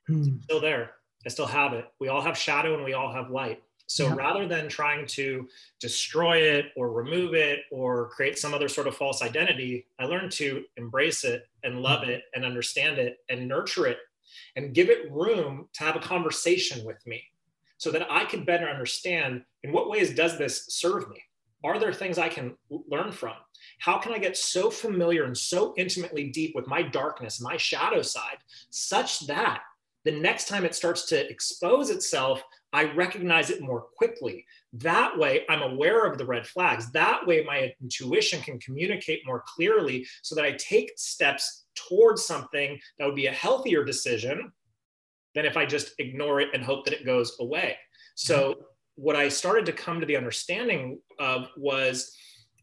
Hmm. Still there. I still have it. We all have shadow and we all have light. So yep. rather than trying to destroy it or remove it or create some other sort of false identity, I learned to embrace it and love mm-hmm. it and understand it and nurture it and give it room to have a conversation with me so that I can better understand in what ways does this serve me? Are there things I can learn from? How can I get so familiar and so intimately deep with my darkness, my shadow side, such that the next time it starts to expose itself, I recognize it more quickly. That way, I'm aware of the red flags. That way, my intuition can communicate more clearly so that I take steps towards something that would be a healthier decision than if I just ignore it and hope that it goes away. So, what I started to come to the understanding of was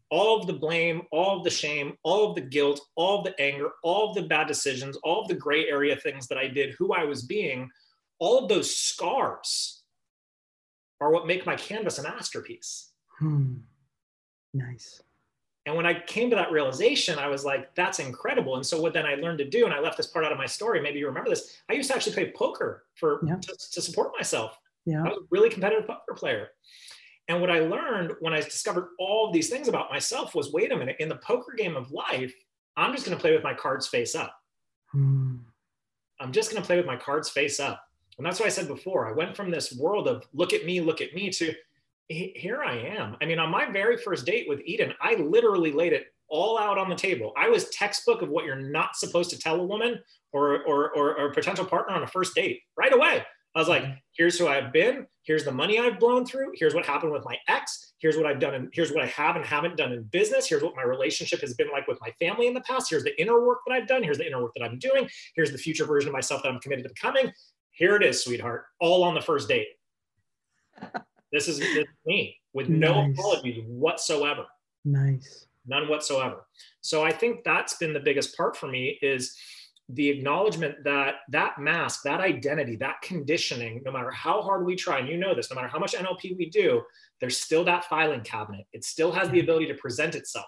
all of the blame, all of the shame, all of the guilt, all of the anger, all of the bad decisions, all of the gray area things that I did, who I was being, all of those scars are what make my canvas a masterpiece. Hmm. Nice. And when I came to that realization, I was like, that's incredible. And so what then I learned to do, and I left this part out of my story, maybe you remember this. I used to actually play poker for yeah. to, to support myself. Yeah. I was a really competitive poker player. And what I learned when I discovered all these things about myself was wait a minute, in the poker game of life, I'm just going to play with my cards face up. Hmm. I'm just going to play with my cards face up. And that's what I said before. I went from this world of look at me, look at me to here I am. I mean, on my very first date with Eden, I literally laid it all out on the table. I was textbook of what you're not supposed to tell a woman or, or, or, or a potential partner on a first date right away. I was like, mm-hmm. here's who I've been. Here's the money I've blown through. Here's what happened with my ex. Here's what I've done. And here's what I have and haven't done in business. Here's what my relationship has been like with my family in the past. Here's the inner work that I've done. Here's the inner work that I'm doing. Here's the future version of myself that I'm committed to becoming. Here it is, sweetheart, all on the first date. this, is, this is me with no nice. apologies whatsoever. Nice. None whatsoever. So I think that's been the biggest part for me is the acknowledgement that that mask, that identity, that conditioning, no matter how hard we try, and you know this, no matter how much NLP we do, there's still that filing cabinet. It still has the ability to present itself.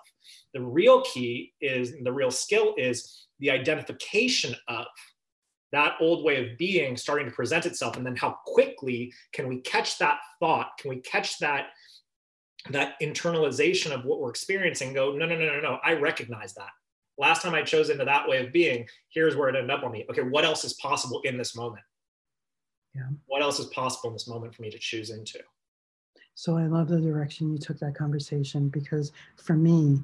The real key is, the real skill is the identification of that old way of being starting to present itself. And then how quickly can we catch that thought? Can we catch that? that internalization of what we're experiencing go no no no no no i recognize that last time I chose into that way of being, here's where it ended up on me. Okay, what else is possible in this moment? Yeah. What else is possible in this moment for me to choose into? So I love the direction you took that conversation because for me,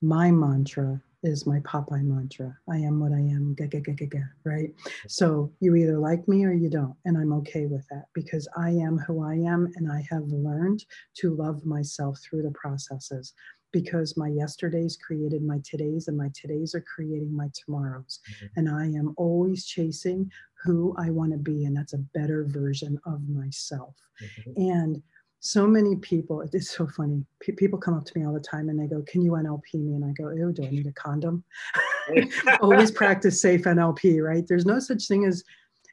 my mantra is my Popeye mantra. I am what I am, ga, ga, ga, ga, ga, right? So you either like me or you don't. And I'm okay with that because I am who I am and I have learned to love myself through the processes because my yesterdays created my todays and my todays are creating my tomorrows mm-hmm. and i am always chasing who i want to be and that's a better version of myself mm-hmm. and so many people it's so funny P- people come up to me all the time and they go can you nlp me and i go oh do i need a condom always practice safe nlp right there's no such thing as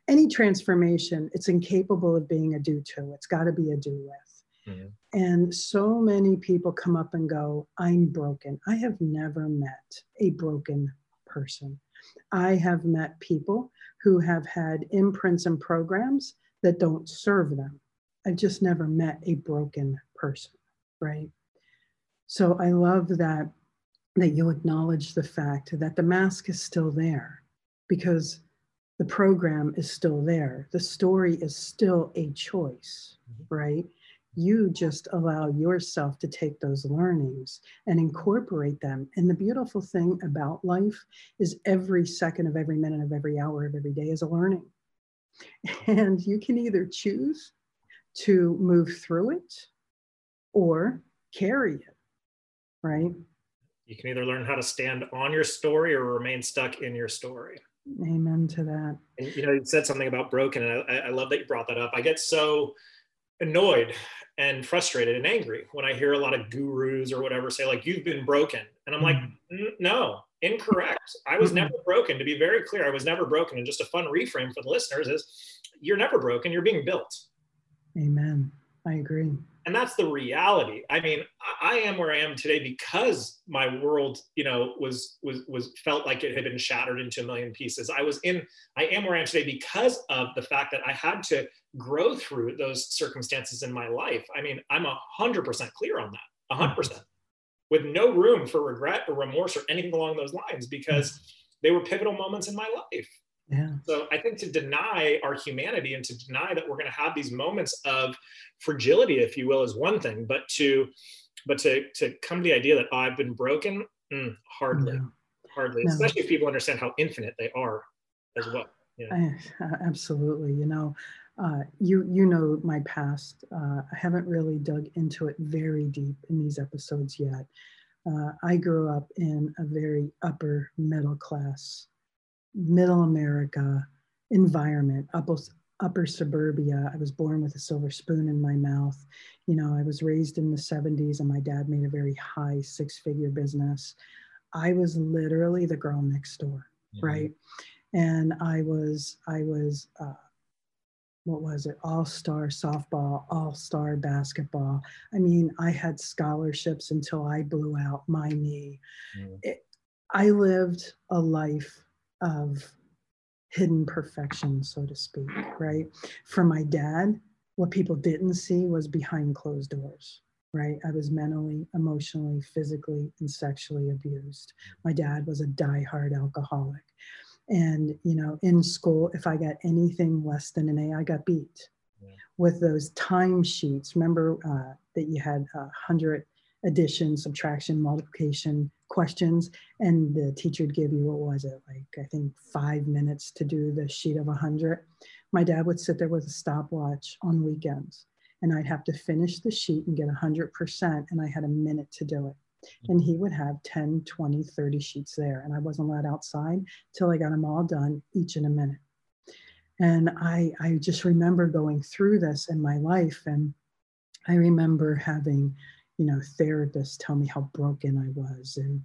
any transformation it's incapable of being a do to it's got to be a do with Mm-hmm. And so many people come up and go, I'm broken. I have never met a broken person. I have met people who have had imprints and programs that don't serve them. I've just never met a broken person, right? So I love that that you acknowledge the fact that the mask is still there because the program is still there. The story is still a choice, mm-hmm. right? You just allow yourself to take those learnings and incorporate them. And the beautiful thing about life is every second of every minute of every hour of every day is a learning. And you can either choose to move through it or carry it, right? You can either learn how to stand on your story or remain stuck in your story. Amen to that. And you know, you said something about broken, and I, I love that you brought that up. I get so annoyed and frustrated and angry when I hear a lot of gurus or whatever say, like, you've been broken. And I'm like, mm-hmm. no, incorrect. I was never broken. To be very clear, I was never broken. And just a fun reframe for the listeners is you're never broken, you're being built. Amen. I agree. And that's the reality. I mean i am where i am today because my world you know was was was felt like it had been shattered into a million pieces. I was in i am where i am today because of the fact that i had to grow through those circumstances in my life. I mean i'm a hundred percent clear on that. A hundred percent. With no room for regret or remorse or anything along those lines because they were pivotal moments in my life yeah. So I think to deny our humanity and to deny that we're going to have these moments of fragility, if you will, is one thing, but to but to to come to the idea that oh, I've been broken, mm, hardly, no. hardly, no. especially if people understand how infinite they are as well. I, absolutely, you know, uh, you you know my past. Uh, I haven't really dug into it very deep in these episodes yet. Uh, I grew up in a very upper middle class middle America environment, upper, upper suburbia. I was born with a silver spoon in my mouth. You know, I was raised in the 70s and my dad made a very high six figure business. I was literally the girl next door, mm-hmm. right? And I was, I was, uh, what was it? All star softball, all star basketball. I mean, I had scholarships until I blew out my knee. Mm. It, I lived a life of hidden perfection, so to speak, right? For my dad, what people didn't see was behind closed doors, right? I was mentally, emotionally, physically, and sexually abused. My dad was a die-hard alcoholic. And, you know, in school, if I got anything less than an A, I got beat. Yeah. With those time sheets, remember uh, that you had a hundred addition, subtraction, multiplication questions, and the teacher would give you what was it like I think five minutes to do the sheet of a hundred. My dad would sit there with a stopwatch on weekends, and I'd have to finish the sheet and get a hundred percent, and I had a minute to do it. And he would have 10, 20, 30 sheets there, and I wasn't allowed outside till I got them all done, each in a minute. And I, I just remember going through this in my life, and I remember having you know therapists tell me how broken I was and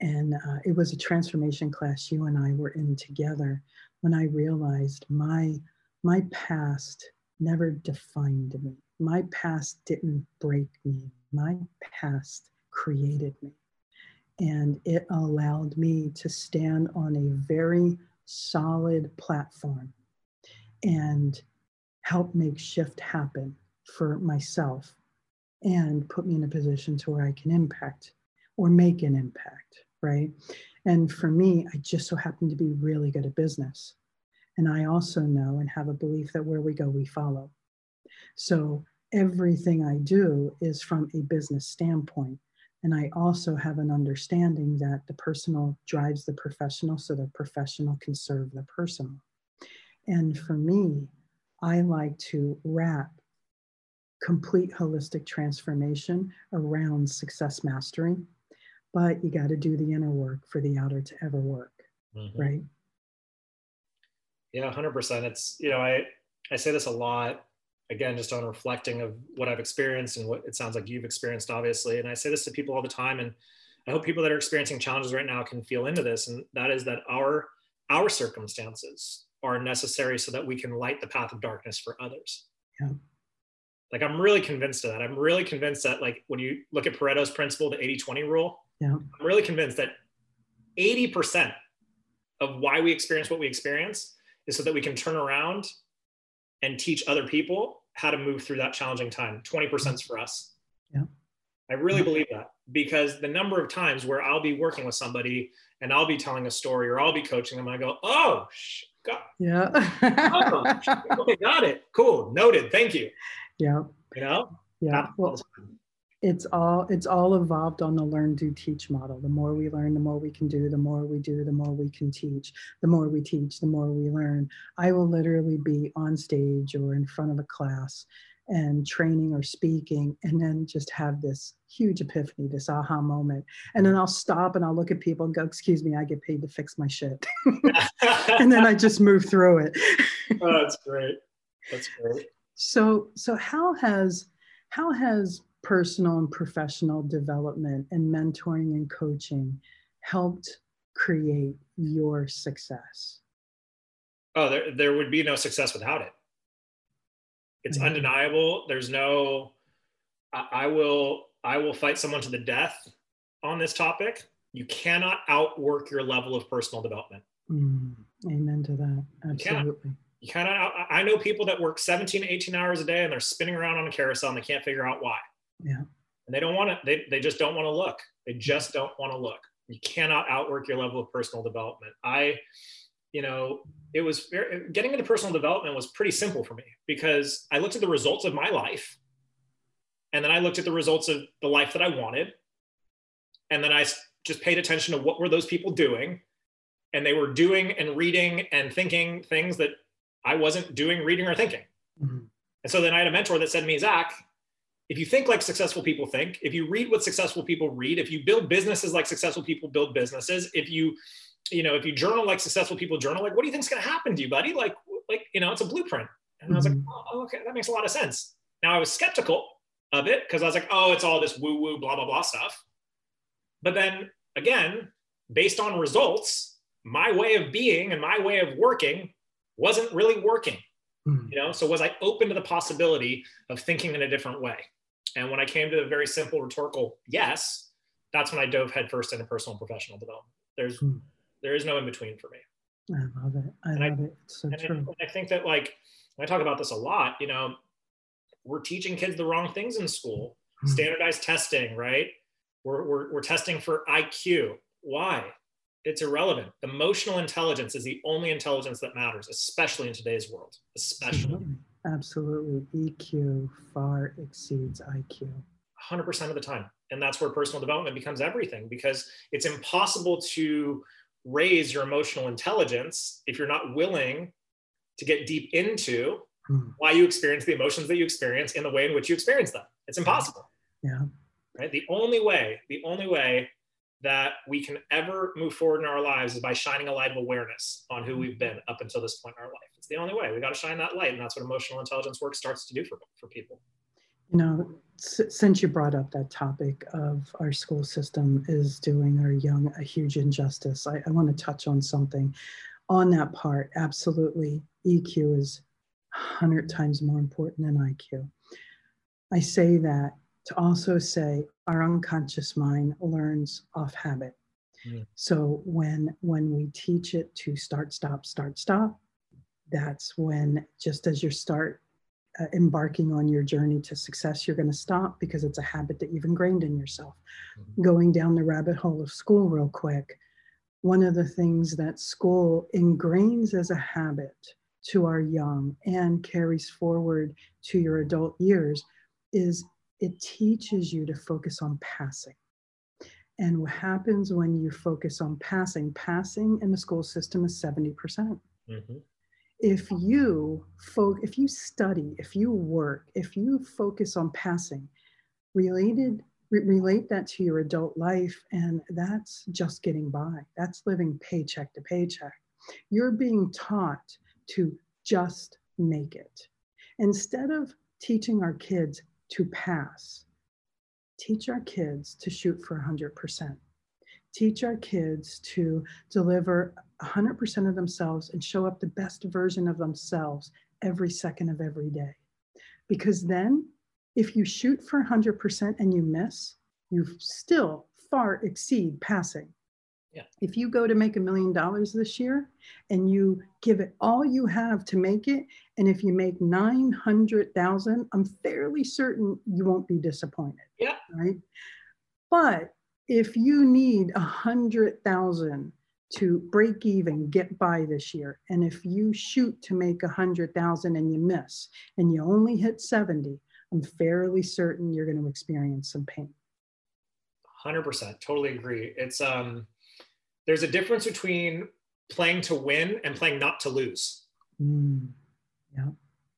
and uh, it was a transformation class you and I were in together when I realized my my past never defined me. My past didn't break me. My past created me. And it allowed me to stand on a very solid platform and help make shift happen for myself and put me in a position to where I can impact or make an impact, right? And for me, I just so happen to be really good at business. And I also know and have a belief that where we go, we follow. So everything I do is from a business standpoint. And I also have an understanding that the personal drives the professional so the professional can serve the personal. And for me, I like to wrap complete holistic transformation around success mastery. But you got to do the inner work for the outer to ever work, mm-hmm. right? Yeah, 100%. It's, you know, I, I say this a lot, again, just on reflecting of what I've experienced and what it sounds like you've experienced, obviously. And I say this to people all the time. And I hope people that are experiencing challenges right now can feel into this. And that is that our, our circumstances are necessary so that we can light the path of darkness for others. Yeah Like I'm really convinced of that. I'm really convinced that like when you look at Pareto's principle, the 80-20 rule, yeah. I'm really convinced that 80% of why we experience what we experience is so that we can turn around and teach other people how to move through that challenging time. 20% is for us. Yeah. I really believe that because the number of times where I'll be working with somebody and I'll be telling a story or I'll be coaching them, I go, oh, God. Yeah. oh, okay, got it. Cool. Noted. Thank you. Yeah. You know? Yeah. Well, it's all it's all evolved on the learn do teach model. The more we learn the more we can do the more we do the more we can teach. The more we teach the more we learn. I will literally be on stage or in front of a class and training or speaking and then just have this huge epiphany this aha moment. And then i'll stop and i'll look at people and go excuse me i get paid to fix my shit. And then i just move through it. Oh, that's great. That's great so so how has how has personal and professional development and mentoring and coaching helped create your success? Oh, there, there would be no success without it. It's mm-hmm. undeniable. There's no, I, I will, I will fight someone to the death on this topic. You cannot outwork your level of personal development. Mm, amen to that. Absolutely. You, you cannot, I know people that work 17, 18 hours a day and they're spinning around on a carousel and they can't figure out why. Yeah. And they don't want to, they, they just don't want to look. They just don't want to look. You cannot outwork your level of personal development. I, you know, it was very, getting into personal development was pretty simple for me because I looked at the results of my life and then I looked at the results of the life that I wanted. And then I just paid attention to what were those people doing. And they were doing and reading and thinking things that I wasn't doing, reading, or thinking. Mm-hmm. And so then I had a mentor that said to me, Zach, if you think like successful people think, if you read what successful people read, if you build businesses like successful people build businesses, if you, you know, if you journal like successful people journal, like what do you think's going to happen to you, buddy? Like, like you know, it's a blueprint. And I was like, mm-hmm. oh, okay, that makes a lot of sense. Now I was skeptical of it because I was like, oh, it's all this woo woo blah blah blah stuff. But then again, based on results, my way of being and my way of working wasn't really working. Mm. You know, so was I open to the possibility of thinking in a different way? And when I came to the very simple rhetorical yes, that's when I dove headfirst into personal and professional development. There's mm. there is no in between for me. I love it. I and love I, it. It's so and true. I, I think that like I talk about this a lot, you know, we're teaching kids the wrong things in school. Mm. Standardized testing, right? We're, we're, we're testing for IQ. Why? It's irrelevant. Emotional intelligence is the only intelligence that matters, especially in today's world. Especially. Absolutely. EQ far exceeds IQ. 100% of the time. And that's where personal development becomes everything because it's impossible to raise your emotional intelligence if you're not willing to get deep into hmm. why you experience the emotions that you experience in the way in which you experience them. It's impossible. Yeah. Right. The only way, the only way that we can ever move forward in our lives is by shining a light of awareness on who we've been up until this point in our life. It's the only way. We got to shine that light, and that's what emotional intelligence work starts to do for, for people. You know, since you brought up that topic of our school system is doing our young a huge injustice, I, I want to touch on something on that part. Absolutely, EQ is 100 times more important than IQ. I say that to also say our unconscious mind learns off habit. Mm. So when when we teach it to start, stop, start, stop, that's when just as you start uh, embarking on your journey to success, you're going to stop because it's a habit that you've ingrained in yourself. Mm-hmm. Going down the rabbit hole of school, real quick, one of the things that school ingrains as a habit to our young and carries forward to your adult years is it teaches you to focus on passing. And what happens when you focus on passing? Passing in the school system is 70%. percent mm hmm If you fo- if you study, if you work, if you focus on passing, related re- relate that to your adult life, and that's just getting by. That's living paycheck to paycheck. You're being taught to just make it. Instead of teaching our kids to pass. Teach our kids to shoot for 100%. Teach our kids to deliver 100% of themselves and show up the best version of themselves every second of every day. Because then if you shoot for 100% and you miss, you still far exceed passing. Yeah. If you go to make a million dollars this year and you give it all you have to make it, and if you make 900,000, I'm fairly certain you won't be disappointed. Yeah. Right. But if you need a hundred thousand to break even, get by this year, and if you shoot to make a hundred thousand and you miss and you only hit 70, I'm fairly certain you're going to experience some pain. 100% totally agree it's um there's a difference between playing to win and playing not to lose. Mm, yeah,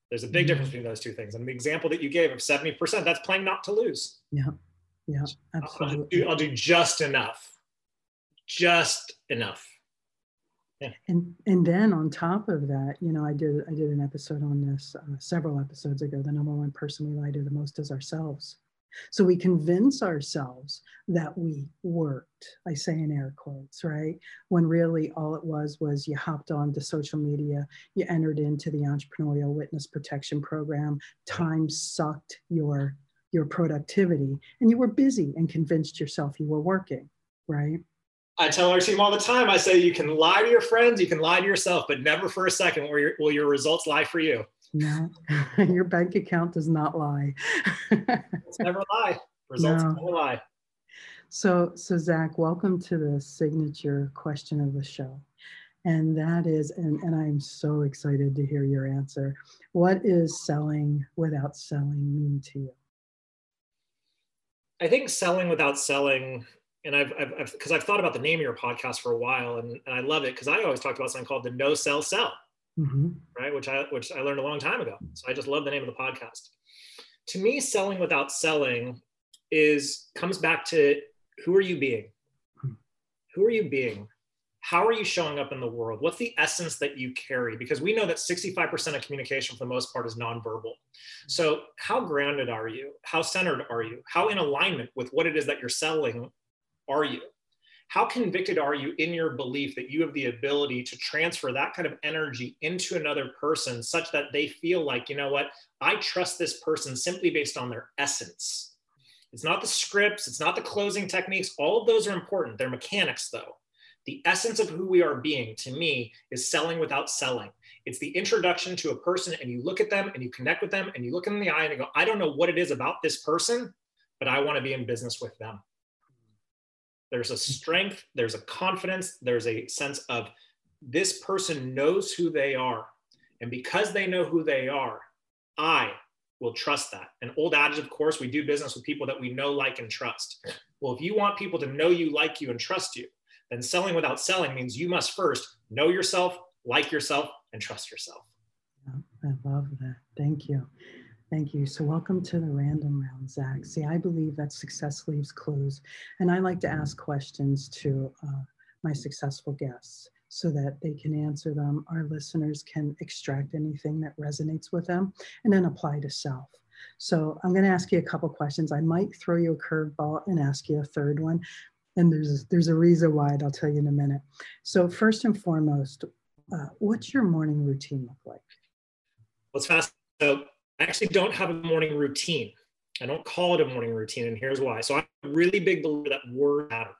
there's a big Mm. difference between those two things. And the example that you gave of 70% that's playing not to lose. Yeah, yeah, I'll absolutely. do, I'll do just enough. Just enough. And and then on top of that, you know, I did I did an episode on this uh, several episodes ago. The number one person we lie to the most is ourselves. So we convince ourselves that we worked. I say in air quotes, right? When really all it was was you hopped on to social media, you entered into the entrepreneurial witness protection program. Time sucked your your productivity, and you were busy and convinced yourself you were working, right? I tell our team all the time, I say you can lie to your friends, you can lie to yourself, but never for a second will your, will your results lie for you. No, your bank account does not lie. It's never lie. Results No. never lie. so, so Zach, welcome to the signature question of the show. And that is, and, and I'm so excited to hear your answer. What is selling without selling mean to you? I think selling without selling, and I've, I've, I've, cause I've thought about the name of your podcast for a while and, and I love it. Cause I always talked about something called the no sell sell. Mhm. right? Which I which I learned a long time ago. So I just love the name of the podcast. To me, selling without selling is comes back to who are you being? Who are you being? How are you showing up in the world? What's the essence that you carry? Because we know that 65% of communication for the most part is nonverbal. So how grounded are you? How centered are you? How in alignment with what it is that you're selling are you? How convicted are you in your belief that you have the ability to transfer that kind of energy into another person such that they feel like, you know what, I trust this person simply based on their essence? It's not the scripts, it's not the closing techniques. All of those are important. They're mechanics, though. The essence of who we are being, to me, is selling without selling. It's the introduction to a person, and you look at them and you connect with them and you look them in the eye and you go, I don't know what it is about this person, but I want to be in business with them there's a strength there's a confidence there's a sense of this person knows who they are and because they know who they are i will trust that an old adage of course we do business with people that we know like and trust well if you want people to know you like you and trust you then selling without selling means you must first know yourself like yourself and trust yourself I love that. Thank you. Thank you. So, welcome to the random round, Zach. See, I believe that success leaves clues, and I like to ask questions to uh, my successful guests so that they can answer them. Our listeners can extract anything that resonates with them and then apply to self. So, I'm going to ask you a couple questions. I might throw you a curveball and ask you a third one. And there's there's a reason why, and I'll tell you in a minute. So, first and foremost, uh, what's your morning routine look like? What's fast? So I actually don't have a morning routine. I don't call it a morning routine, and here's why. So I'm a really big believer that word matter.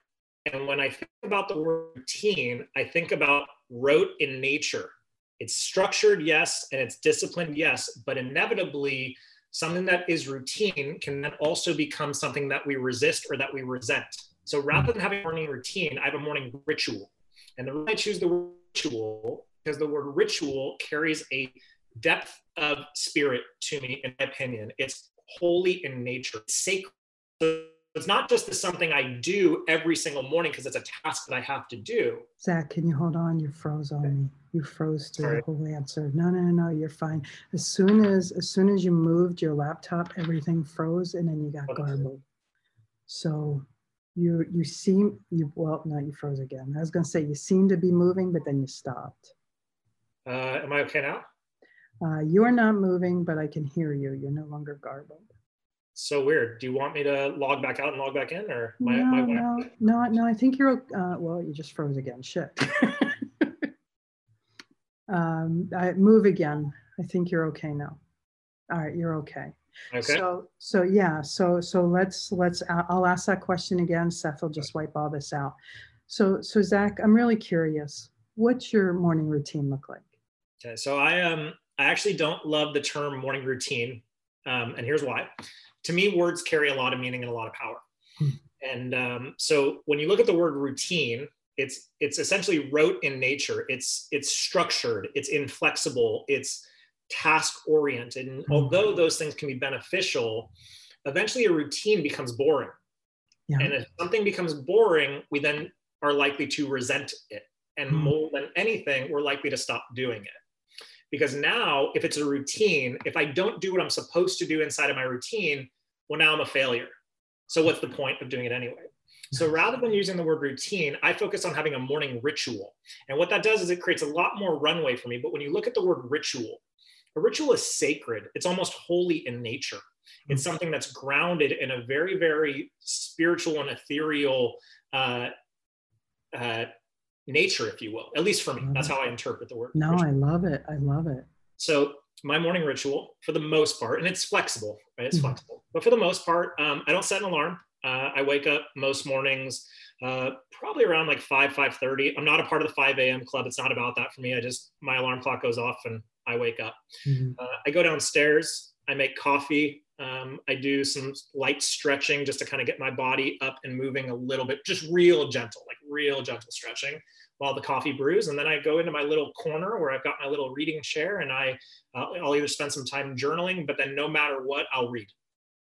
And when I think about the word routine, I think about rote in nature. It's structured, yes, and it's disciplined, yes, but inevitably, something that is routine can then also become something that we resist or that we resent. So rather than having a morning routine, I have a morning ritual. And the reason I choose the ritual because the word ritual carries a depth of spirit to me, in my opinion. It's holy in nature, it's sacred. So it's not just this something I do every single morning because it's a task that I have to do. Zach, can you hold on? You froze on me. You froze through Sorry. the whole answer. No, no, no, no, you're fine. As soon as as soon as you moved your laptop, everything froze and then you got Okay. garbled. So you you seem you well, no, you froze again. I was gonna say you seem to be moving, but then you stopped. Uh, am I okay now? Uh, you're not moving, but I can hear you. You're no longer garbled. So weird. Do you want me to log back out and log back in, or my, no, my no, no, no. I think you're. Uh, well, you just froze again. Shit. um, I, move again. I think you're okay now. All right, you're okay. Okay. So, so yeah, so, so let's, let's, uh, I'll ask that question again. Seth will just wipe all this out. So, so Zach, I'm really curious. What's your morning routine look like? Okay. So I, um, I actually don't love the term morning routine. Um, and here's why. To me, words carry a lot of meaning and a lot of power. Hmm. And um, so when you look at the word routine, it's it's essentially rote in nature. It's it's structured. It's inflexible. It's task oriented. And mm-hmm. although those things can be beneficial, eventually a routine becomes boring. Yeah. And if something becomes boring, we then are likely to resent it. And mm-hmm. more than anything, we're likely to stop doing it. Because now, if it's a routine, if I don't do what I'm supposed to do inside of my routine, well, now I'm a failure. So, what's the point of doing it anyway? So rather than using the word routine, I focus on having a morning ritual. And what that does is it creates a lot more runway for me. But when you look at the word ritual, a ritual is sacred, it's almost holy in nature. It's mm-hmm. something that's grounded in a very, very spiritual and ethereal uh, uh, nature, if you will, at least for me. That's how I interpret the word. No, ritual. I love it. I love it. So my morning ritual, for the most part, and it's flexible, right? It's mm-hmm. flexible, but for the most part, um, I don't set an alarm. Uh, I wake up most mornings, uh, probably around like five, five thirty. I'm not a part of the five a.m. club. It's not about that for me. I just my alarm clock goes off and I wake up. Mm-hmm. Uh, I go downstairs. I make coffee. Um, I do some light stretching just to kind of get my body up and moving a little bit, just real gentle, like real gentle stretching while the coffee brews. And then I go into my little corner where I've got my little reading chair and I, uh, I'll either spend some time journaling, but then no matter what, I'll read.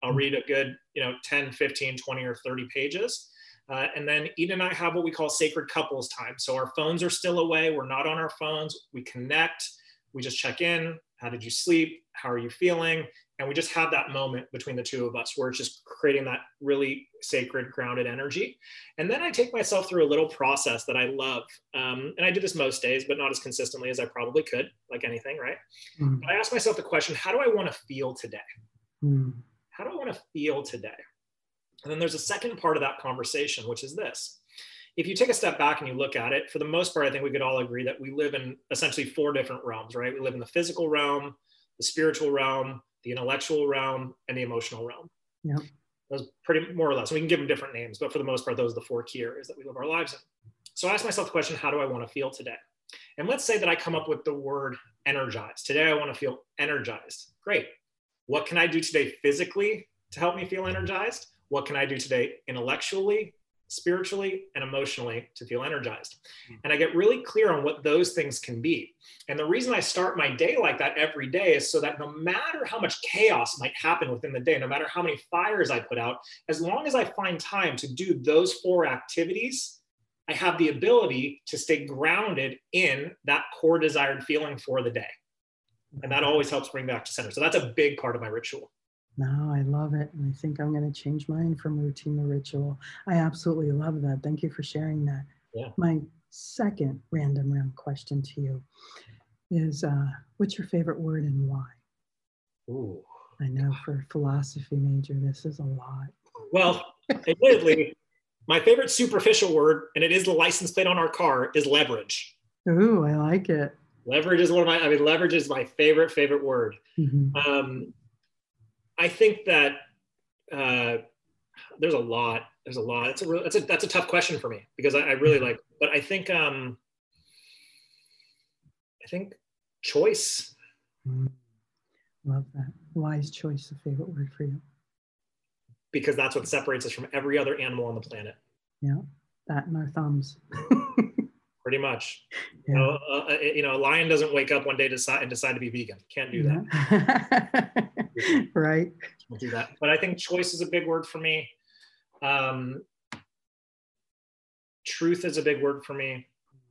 I'll read a good, you know, 10, 15, 20, or 30 pages. Uh, and then Eden and I have what we call sacred couples time. So our phones are still away. We're not on our phones. We connect. We just check in. How did you sleep? How are you feeling? And we just have that moment between the two of us where it's just creating that really sacred, grounded energy. And then I take myself through a little process that I love. Um, and I do this most days, but not as consistently as I probably could, like anything, right? Mm. But I ask myself the question how do I want to feel today? Mm how do I want to feel today? And then there's a second part of that conversation, which is this. If you take a step back and you look at it, for the most part, I think we could all agree that we live in essentially four different realms, right? We live in the physical realm, the spiritual realm, the intellectual realm, and the emotional realm. Yeah. Those pretty more or less. We can give them different names, but for the most part, those are the four key areas that we live our lives in. So I ask myself the question, how do I want to feel today? And let's say that I come up with the word energized. Today I want to feel energized. Great. What can I do today physically to help me feel energized? What can I do today intellectually, spiritually, and emotionally to feel energized? Hmm. And I get really clear on what those things can be. And the reason I start my day like that every day is so that no matter how much chaos might happen within the day, no matter how many fires I put out, as long as I find time to do those four activities, I have the ability to stay grounded in that core desired feeling for the day and that always helps bring back to center so that's a big part of my ritual no i love it and i think i'm going to change mine from routine to ritual. I absolutely love that. Thank you for sharing that. Yeah. my second random round question to you is uh, what's your favorite word and why? Ooh. i know for a philosophy major this is a lot. Well admittedly my favorite superficial word and it is the license plate on our car is leverage. Ooh, i like it. Leverage is one of my i mean leverage is my favorite favorite word. Mm-hmm. um, i think that uh, there's a lot there's a lot. It's a real, that's a that's a tough question for me because i, I really mm-hmm. like but i think um i think choice. Mm-hmm. love that. Why is choice a favorite word for you. Because that's what separates us from every other animal on the planet. Yeah that and our thumbs pretty much. Yeah. You, know, uh, uh you know, a lion doesn't wake up one day decide, and decide to be vegan. Can't do that. right. Can't do that. But I think choice is a big word for me. Um, truth is a big word for me.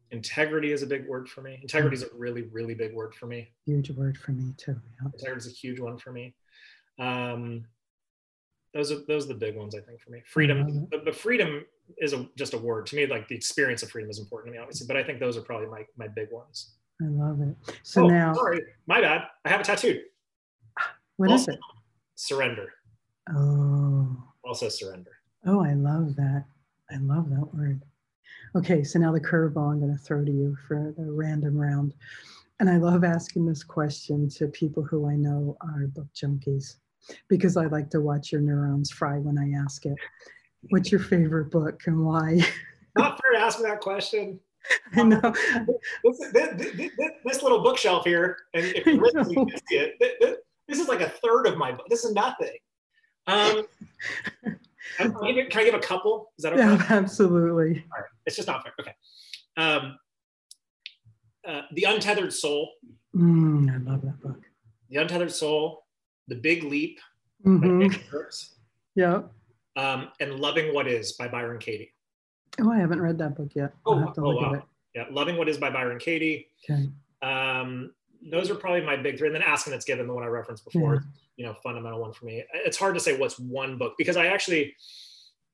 Integrity is a big word for me. Integrity is a really, really big word for me. Huge word for me too. Yeah. Integrity is a huge one for me. Um, those are those are the big ones I think for me. Freedom, mm-hmm. but, but freedom is a, just a word to me. Like the experience of freedom is important to me, obviously, but I think those are probably my my big ones. I love it. So oh, now, sorry, my bad. I have a tattooed. What also, is it? Surrender. Oh. Also surrender. Oh, I love that. I love that word. Okay, so now the curveball I'm going to throw to you for the random round. And I love asking this question to people who I know are book junkies. Because I like to watch your neurons fry when I ask it. What's your favorite book and why? Not fair to ask me that question. I know. This, this, this, this little bookshelf here, and if you really can see it, this is like a third of my book. This is nothing. Um, can, I give, can I give a couple? Is that okay? Yeah, absolutely. All right. It's just not fair. Okay. Um, uh, the Untethered Soul. Mm, I love that book. The Untethered Soul, The Big Leap, mm-hmm. Yeah. Um, and Loving What Is by Byron Katie. Oh, I haven't read that book yet. Oh, oh wow. Yeah, Loving What Is by Byron Katie. Okay. Um, those are probably my big three. And then Ask and It Is Given, the one I referenced before, yeah. you know, fundamental one for me. It's hard to say what's one book because I actually,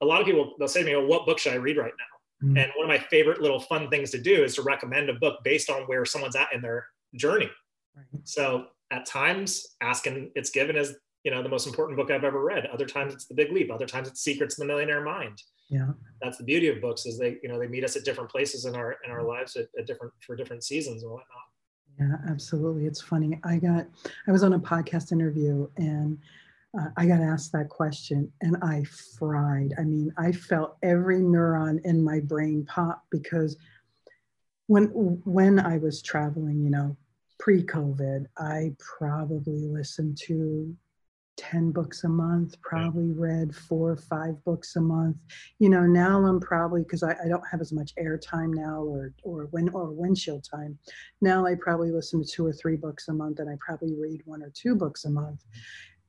a lot of people, they'll say to me, well, what book should I read right now? Mm-hmm. And one of my favorite little fun things to do is to recommend a book based on where someone's at in their journey. Right. So at times, ask and It Is Given is, you know, the most important book I've ever read. Other times it's The Big Leap. Other times it's Secrets of the Millionaire Mind. Yeah. That's the beauty of books is they, you know, they meet us at different places in our, in our lives at, at different, for different seasons and whatnot. Yeah, absolutely. It's funny. I got, I was on a podcast interview and uh, I got asked that question and I fried. I mean, I felt every neuron in my brain pop because when when I was traveling, you know, pre-COVID, I probably listened to 10 books a month, probably read four or five books a month. You know, now I'm probably because I, I, don't have as much airtime now or or when or windshield time. Now I probably listen to two or three books a month and I probably read one or two books a month.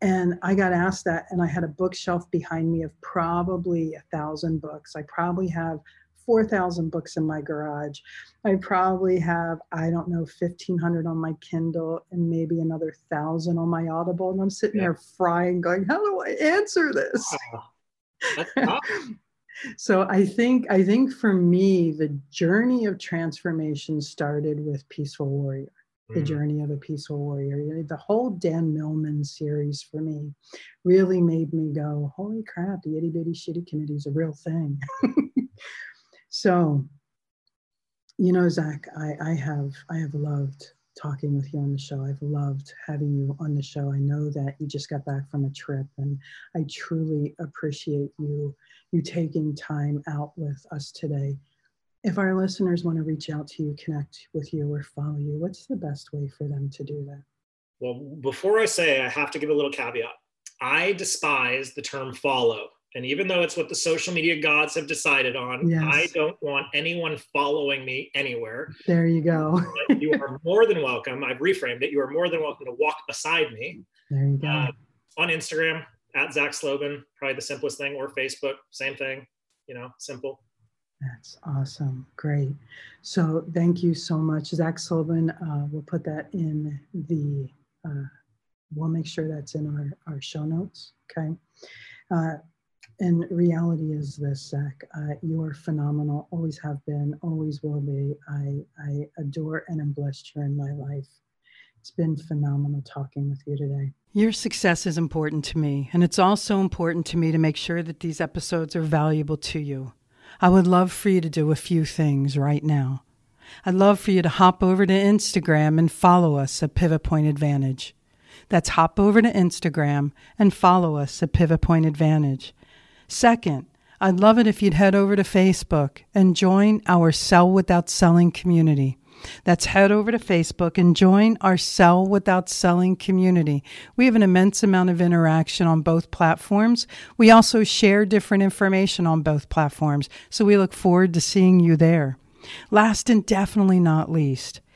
And I got asked that and I had a bookshelf behind me of probably a thousand books. I probably have 4,000 books in my garage. I probably have, I don't know, 1,500 on my Kindle and maybe another thousand on my Audible. And I'm sitting yeah. there frying, going, how do I answer this? so I think, I think for me, the journey of transformation started with Peaceful Warrior. The mm. journey of a peaceful warrior. The whole Dan Millman series for me really made me go, Holy crap, the itty bitty shitty committee is a real thing. So, you know, Zach, I, I have I have loved talking with you on the show. I've loved having you on the show. I know that you just got back from a trip, and I truly appreciate you you taking time out with us today. If our listeners want to reach out to you, connect with you, or follow you, what's the best way for them to do that? Well, before I say, I have to give a little caveat. I despise the term follow. And even though it's what the social media gods have decided on, yes. I don't want anyone following me anywhere. There you go. you are more than welcome. I've reframed it. You are more than welcome to walk beside me. There you go. Uh, on Instagram at Zach Slobin, probably the simplest thing, or Facebook, same thing. You know, simple. That's awesome. Great. So thank you so much, Zach Slobin. Uh, we'll put that in the. Uh, we'll make sure that's in our our show notes. Okay. Uh, and reality is this, Zach. Uh, you are phenomenal. Always have been. Always will be. I I adore and am blessed you're in my life. It's been phenomenal talking with you today. Your success is important to me, and it's also important to me to make sure that these episodes are valuable to you. I would love for you to do a few things right now. I'd love for you to hop over to Instagram and follow us at Pivot Point Advantage. That's hop over to Instagram and follow us at Pivot Point Advantage. Second, I'd love it if you'd head over to Facebook and join our Sell Without Selling community. That's head over to Facebook and join our Sell Without Selling community. We have an immense amount of interaction on both platforms. We also share different information on both platforms, so we look forward to seeing you there. Last and definitely not least,